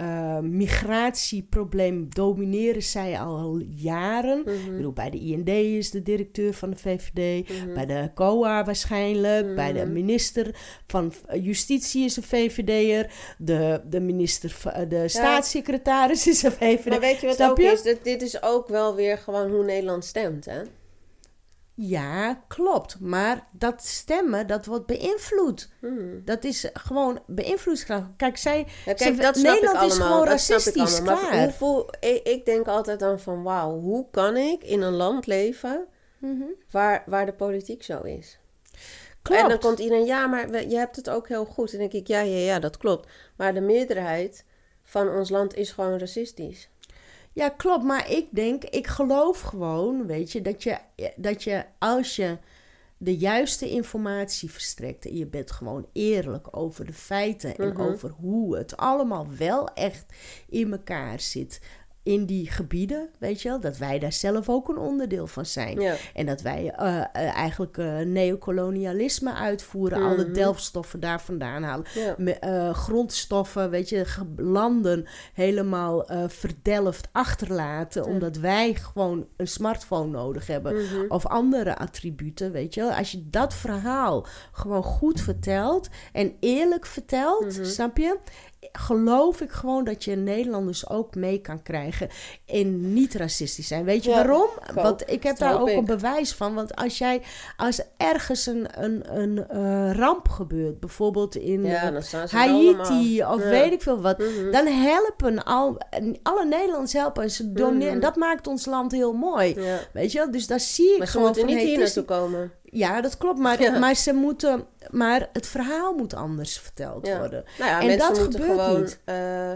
eh, migratieprobleem domineren zij al jaren. Ik Mhm. bedoel, bij de IND is de directeur van de VVD. Mhm. Bij de COA waarschijnlijk. Bij de Mhm. minister van Justitie is een VVD'er. De, de minister, van- de staatssecretaris is een VVD. Maar weet je wat Snap ook je? is? Dit, dit is ook wel weer gewoon hoe Nederland stemt, hè? Ja, klopt. Maar dat stemmen, dat wordt beïnvloed. Hmm. Dat is gewoon beïnvloedingskracht. Kijk, zij... Ja, kijk, dat Nederland ik is gewoon dat ik racistisch. Maar klaar. hoeveel, ik, ik denk altijd dan van, wauw, hoe kan ik in een land leven waar, waar de politiek zo is? Klopt. En dan komt iedereen, ja, maar je hebt het ook heel goed. En dan denk ik, ja, ja, ja, dat klopt. Maar de meerderheid van ons land is gewoon racistisch. Ja, klopt. Maar ik denk, ik geloof gewoon, weet je, dat je, dat je als je de juiste informatie verstrekt en je bent gewoon eerlijk over de feiten en Mhm. over hoe het allemaal wel echt in elkaar zit in die gebieden, weet je wel, dat wij daar zelf ook een onderdeel van zijn. Ja. En dat wij eh, eh, eigenlijk eh, neocolonialisme uitvoeren, alle Mhm. delfstoffen daar vandaan halen. Ja. Me- grondstoffen, weet je, landen helemaal verdelft achterlaten. Omdat wij gewoon een smartphone nodig hebben. Mhm. Of andere attributen, weet je wel. Als je dat verhaal gewoon goed vertelt en eerlijk vertelt, Mhm. snap je? Geloof ik gewoon dat je Nederlanders ook mee kan krijgen in niet racistisch zijn. Weet je Ja, waarom? ik Want ik heb daar ook ik. een bewijs van. Want als jij, als ergens een, een, een eh, ramp gebeurt, bijvoorbeeld in Ja, eh, Haiti of Ja. weet ik veel wat, Mhm. dan helpen al, alle Nederlanders helpen en ze doneren. Mhm. En dat maakt ons land heel mooi. Weet je wel? Dus daar zie ik Maar ze gewoon moeten van, niet hier naartoe komen. Ja, dat klopt. Maar, Ja. maar ze moeten, maar het verhaal moet anders verteld Ja. worden. Nou ja, En mensen dat moeten gebeurt gewoon, niet. eh,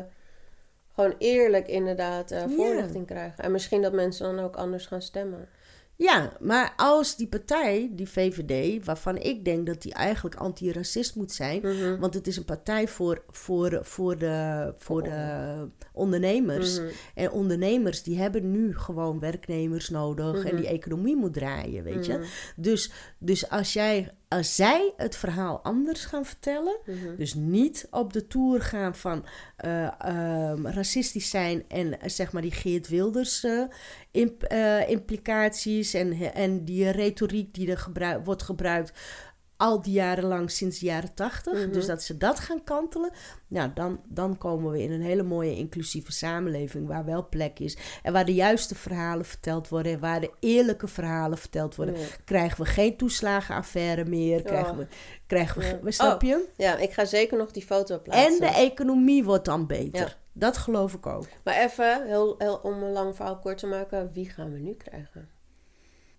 gewoon eerlijk inderdaad eh, voorlichting krijgen. En misschien dat mensen dan ook anders gaan stemmen. Ja, maar als die partij, die VVD, waarvan ik denk dat die eigenlijk antiracist moet zijn, Mhm. want het is een partij voor, voor, voor, de, voor de ondernemers. Mhm. En ondernemers die hebben nu gewoon werknemers nodig en Mhm. die economie moet draaien, weet je. Dus, dus als, jij, als zij het verhaal anders gaan vertellen, Mhm. dus niet op de tour gaan van eh, ehm, racistisch zijn en eh, zeg maar die Geert Wilders eh, imp- implicaties en, en die retoriek die er gebruik, wordt gebruikt al die jaren lang sinds de jaren tachtig. Mhm. Dus dat ze dat gaan kantelen, nou, dan, dan komen we in een hele mooie inclusieve samenleving waar wel plek is en waar de juiste verhalen verteld worden en waar de eerlijke verhalen verteld worden. Krijgen we geen toeslagenaffaire meer, krijgen Oh. we, krijgen we, Ja. snap Oh. je? Ja, ik ga zeker nog die foto En plaatsen. de economie wordt dan beter. Ja. Dat geloof ik ook. Maar even, heel, heel, om een lang verhaal kort te maken, wie gaan we nu krijgen?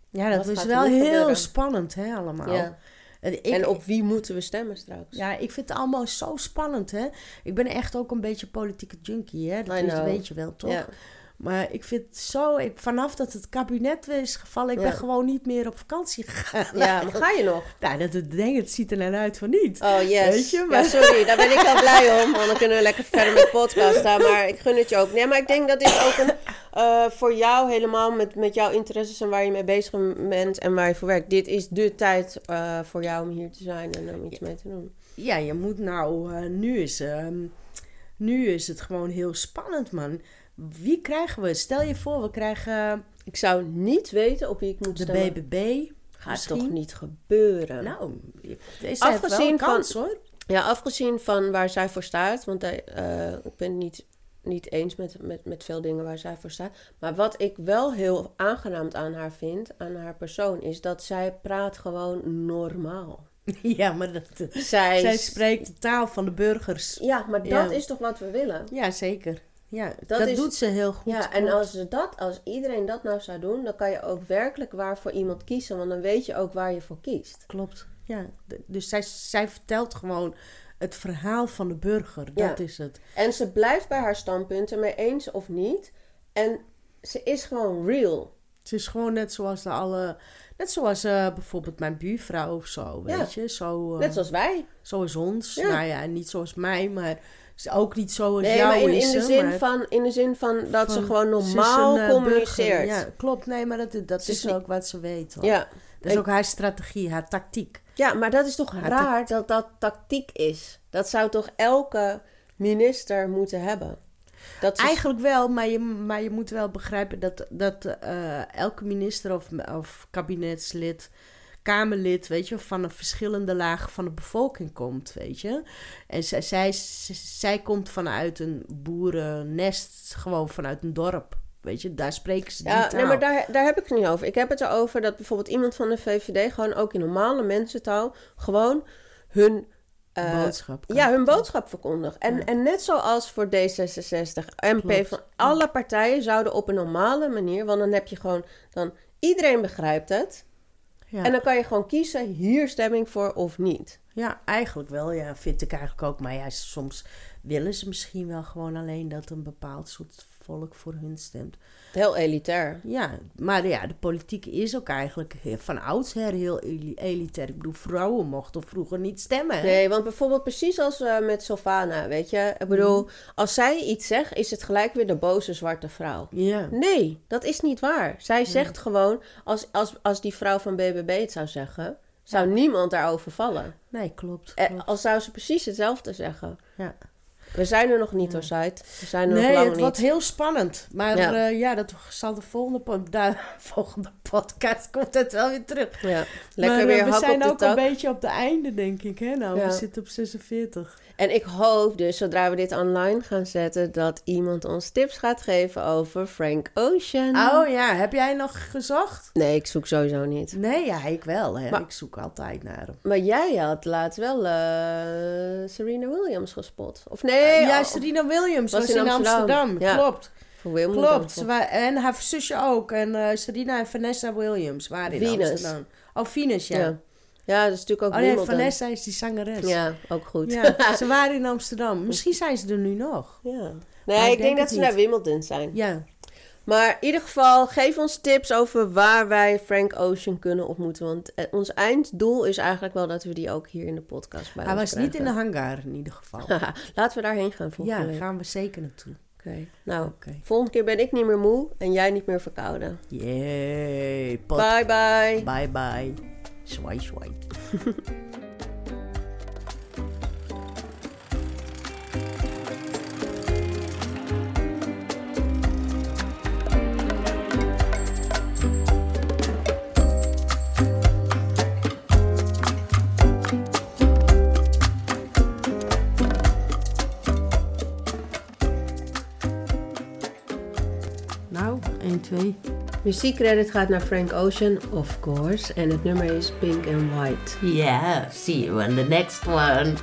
Ja, dat Wat is wel heel gebeuren? spannend, hè, allemaal. Ja. En, ik, en op wie moeten we stemmen straks? ja, ik vind het allemaal zo spannend, hè. Ik ben echt ook een beetje politieke junkie, hè. Dat is- know. weet je wel, toch? Ja. Maar ik vind het zo... Ik, vanaf dat het kabinet weer is gevallen... Ik Ja. ben gewoon niet meer op vakantie gegaan. Ja, [laughs] maar ga je nog? Nou, dat, ik, het ziet er net uit van niet. Oh, yes. Weet je, maar- Ja, sorry, daar ben ik wel blij om. [laughs] Want dan kunnen we lekker verder met podcasten. Maar ik gun het je ook. Nee, maar ik denk dat dit ook een, eh, voor jou helemaal met, met jouw interesses en waar je mee bezig bent en waar je voor werkt. Dit is de tijd eh, voor jou om hier te zijn en om iets mee te doen. Ja, je moet nou... eh, nu, is, ehm, nu is het gewoon heel spannend, man. Wie krijgen we? Stel je voor, we krijgen Ik zou niet weten op wie ik moet de stemmen. BBB. Gaat misschien. toch niet gebeuren? Nou, deze heeft wel Afgezien een van- kans, hoor. Ja, afgezien van waar zij voor staat. Want hij, eh, ik ben het niet, niet eens met, met, met veel dingen waar zij voor staat. Maar wat ik wel heel aangenaam aan haar vind, aan haar persoon, is dat zij praat gewoon normaal. [laughs] Ja, maar dat, Zij, zij spreekt de taal van de burgers. Ja, maar dat Ja. is toch wat we willen? Ja, zeker. Ja, Dat dat, is- doet ze heel goed. ja, en als, ze dat, als iedereen dat nou zou doen, dan kan je ook werkelijk waar voor iemand kiezen. Want dan weet je ook waar je voor kiest. Klopt, ja. Dus zij, zij vertelt gewoon het verhaal van de burger. Ja. Dat is het. En ze blijft bij haar standpunten, mee eens of niet. En ze is gewoon real. Het is gewoon net zoals de alle... Net zoals eh, bijvoorbeeld mijn buurvrouw of zo, Ja. weet je. Zo, eh, Net zoals wij. zo is ons. Ja. Nou ja, niet zoals mij, maar is ook niet zoals Nee, jou maar in, is. in, de zin maar van, in de zin van dat ze van- gewoon ze normaal een, communiceert. burger. Ja, klopt. Nee, maar dat, dat Ze is ook wat ze weet. hoor. Ja. Dat is ook haar strategie, haar tactiek. ja, maar dat is toch raar dat dat tactiek is. Dat zou toch elke minister moeten hebben? Dat is, Eigenlijk wel, maar je, maar je moet wel begrijpen dat, dat eh, elke minister of, of kabinetslid, Kamerlid, weet je, van een verschillende lagen van de bevolking komt, weet je. En zij, zij, zij komt vanuit een boerennest, gewoon vanuit een dorp, weet je. Daar spreken ze ja, nee, maar daar, daar heb ik het niet over. Ik heb het erover dat bijvoorbeeld iemand van de VVD gewoon ook in normale mensentaal gewoon hun... eh, boodschap. Ja, hun boodschap verkondigt. En, Ja. en net zoals voor D66, MP, Klopt. van alle partijen zouden op een normale manier, want dan heb je gewoon, dan iedereen begrijpt het. Ja. En dan kan je gewoon kiezen, hier stemming voor of niet. Ja, eigenlijk wel. Ja, vind ik eigenlijk ook. Maar ja, soms willen ze misschien wel gewoon alleen dat een bepaald soort volk voor hun stemt. Heel elitair. Ja, maar ja, de politiek is ook eigenlijk van oudsher heel eli- elitair. Ik bedoel, vrouwen mochten vroeger niet stemmen. hè? Nee, want bijvoorbeeld precies als eh, met Sylvana, weet je. Ik bedoel, Mhm. als zij iets zegt, is het gelijk weer de boze zwarte vrouw. Ja, Nee, dat is niet waar. Zij zegt gewoon, als, als, als die vrouw van BBB het zou zeggen, zou niemand daarover vallen. nee, klopt. Eh, klopt. Al zou ze precies hetzelfde zeggen. Ja. We zijn er nog niet, hoor, Zuid. We zijn er nog Nee, lang het niet. wordt heel spannend. Maar Ja. ja, ja dat zal de volgende, po- [laughs] de volgende podcast komt het wel weer terug. Ja, lekker maar, weer eh, we zijn op ook een beetje op de einde, denk ik. Hè? Nou, we zitten op 46. En ik hoop dus, zodra we dit online gaan zetten, dat iemand ons tips gaat geven over Frank Ocean. Oh ja, heb jij nog gezocht? Nee, ik zoek sowieso niet. Nee, ja, ik wel. Hè. Maar- ik zoek altijd naar hem. Maar jij had laatst wel eh, Serena Williams gespot. Of nee? ja, oh, Serena Williams was was, in in Amsterdam. Amsterdam. Ja. Klopt, klopt. En haar zusje ook. En eh, Serena en Vanessa Williams waren in Venus. Amsterdam. Oh, Venus, ja. Ja. Ja, dat is natuurlijk ook Oh nee. Vanessa is die zangeres. Ja, ook goed. Ja, [laughs] ze waren in Amsterdam. Misschien zijn ze er nu nog. Ja. Nee, ik ik denk denk dat ze naar. Wimbledon zijn. Ja, Maar in ieder geval, geef ons tips over waar wij Frank Ocean kunnen ontmoeten. Want eh, ons einddoel is eigenlijk wel dat we die ook hier in de podcast bij hij ons was niet in de hangar in ieder geval. [laughs] Laten we daarheen gaan volgende Ja, week. gaan we zeker naartoe. Oké. Nou, volgende keer ben ik niet meer moe en jij niet meer verkouden. Yay. pot- Bye bye. Bye bye. Nou, 1, 2. Muziekcredit gaat naar Frank Ocean, of course. En het nummer is Pink and White. Yeah, see you in the next one.